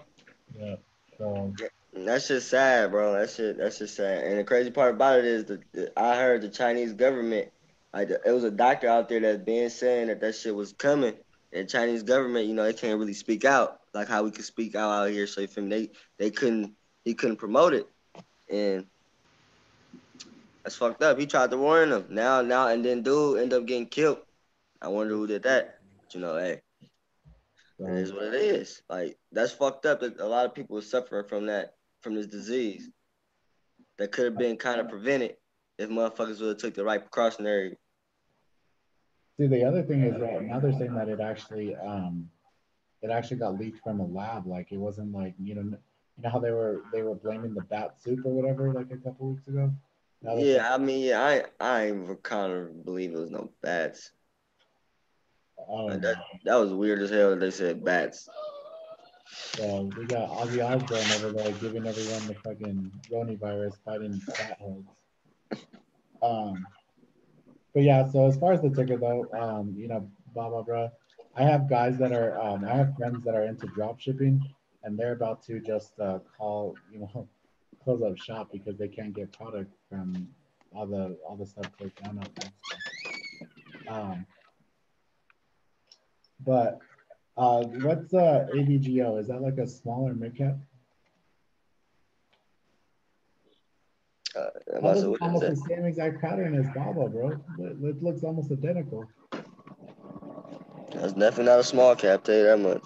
yeah. So That's just sad, bro. That shit. That's just sad. And the crazy part about it is that I heard the Chinese government. Like it was a doctor out there that's been saying that that shit was coming. And Chinese government, you know, they can't really speak out like how we could speak out out here. So? They they couldn't he couldn't promote it, and that's fucked up. He tried to warn them. Now now and then dude end up getting killed. I wonder who did that. But, you know, hey, it is what it is. Like that's fucked up that a lot of people are suffering from that from this disease that could have been kind of prevented if motherfuckers would have took the right precautionary See, the other thing is that now they're saying that it actually, um, it actually got leaked from a lab. Like it wasn't like you know, you know how they were they were blaming the bat soup or whatever like a couple weeks ago. Yeah, I mean, yeah, I I kind of believe it was no bats. saying, um, That that was weird as hell. They said bats. so we got Ozzy Osbourne over there giving everyone the fucking Roni virus, fighting bat heads. Um, but yeah, so as far as the ticker though, um, you know, blah blah blah. I have guys that are, um, I have friends that are into drop shipping, and they're about to just uh, call, you know, close up shop because they can't get product from all the all the stuff closed down out there. Um, but uh, what's uh, AVGO? Is that like a smaller mid cap? Uh, That must is have- what is almost the same exact pattern as Baba, bro. It, looks almost identical. That's definitely not a small cap. Tell you that much.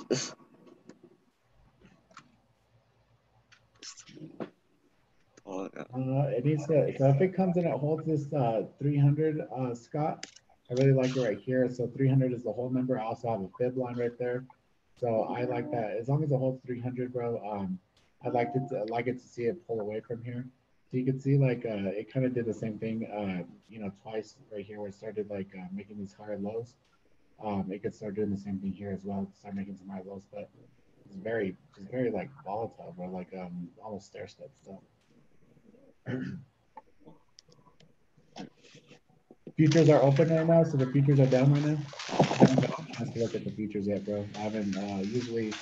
oh, God. Uh, it needs to, so if it comes in, it holds this uh, 300, uh, Scott. I really like it right here. So 300 is the whole number. I also have a fib line right there. So I like that. As long as it holds 300, bro, um, I'd like it to, I'd like it to see it pull away from here. So you can see like uh, it kind of did the same thing, uh, you know, twice right here where it started like uh, making these higher lows. Um, it could start doing the same thing here as well, start making some higher lows, but it's very, it's very like volatile, bro, like um, almost stair step stuff. Futures are open right now, so the futures are down right now. I haven't to look at the futures yet, bro. I haven't uh, usually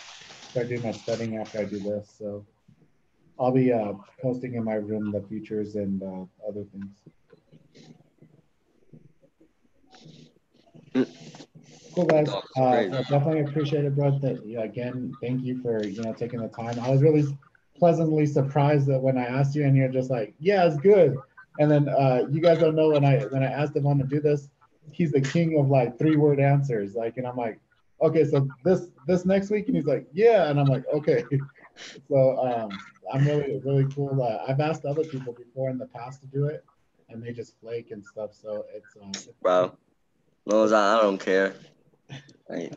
start doing my studying after I do this, so I'll be uh, posting in my room the futures and uh, other things. Cool guys, uh, so definitely appreciate it, bro. That yeah, again, thank you for you know taking the time. I was really pleasantly surprised that when I asked you, and you're just like, yeah, it's good. And then uh, you guys don't know when I when I asked him on to do this, he's the king of like three word answers. Like, and I'm like, okay, so this this next week, and he's like, yeah, and I'm like, okay. So um, I'm really really cool. Uh, I've asked other people before in the past to do it, and they just flake and stuff. So it's um, it's- Bro, as I, I don't care. Hey,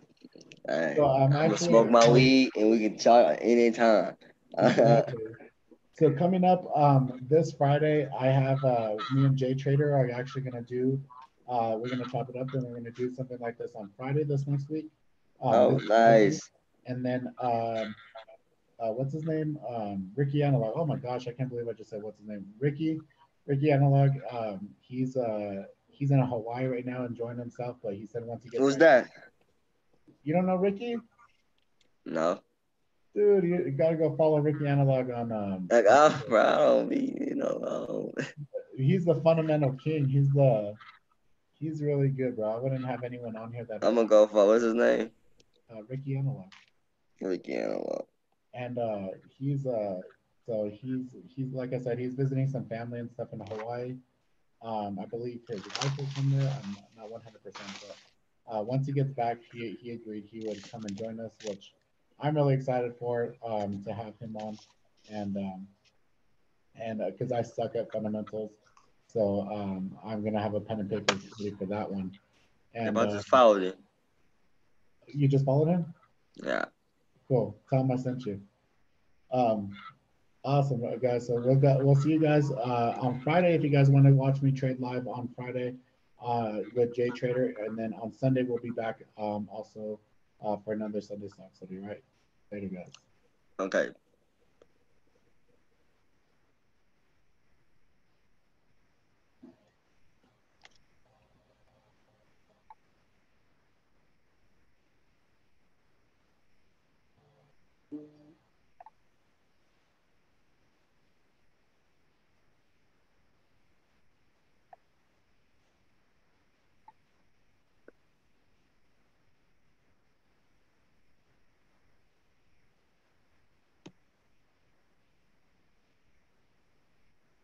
hey, So I'm I'm gonna smoke my weed and we can talk anytime. Exactly. So coming up um, this Friday, I have uh, me and Jay Trader are actually going to do. Uh, we're going to chop it up, and we're going to do something like this on Friday this next week. Um, oh, nice. And then um, uh, what's his name? Um, Ricky Analog. Oh my gosh, I can't believe I just said what's his name. Ricky, Ricky Analog. Um, he's uh, he's in Hawaii right now enjoying himself, but he said once he gets Who's that? You don't know Ricky? No. Dude, you, you gotta go follow Ricky Analog on um. Like, oh, bro, I don't be, you know, he's the fundamental king. He's the he's really good, bro. I wouldn't have anyone on here that I'm gonna go follow. what's his name? uh, Ricky Analog. Ricky Analog. And uh he's uh so he's he's like I said, he's visiting some family and stuff in Hawaii. Um, I believe his wife is from there. I'm not 100 percent, but uh, once he gets back, he he agreed he would come and join us, which I'm really excited for um, to have him on, and um, and because I suck at fundamentals, so um, I'm gonna have a pen and paper for that one. And And I uh, just followed it. you just followed him. Yeah. Cool. Him I sent you. Um, awesome, guys. So we'll go, we'll see you guys uh, on Friday. If you guys want to watch me trade live on Friday uh, with Jay Trader, and then on Sunday we'll be back um, also uh, for another Sunday stock study. Right? Later, guys. Okay.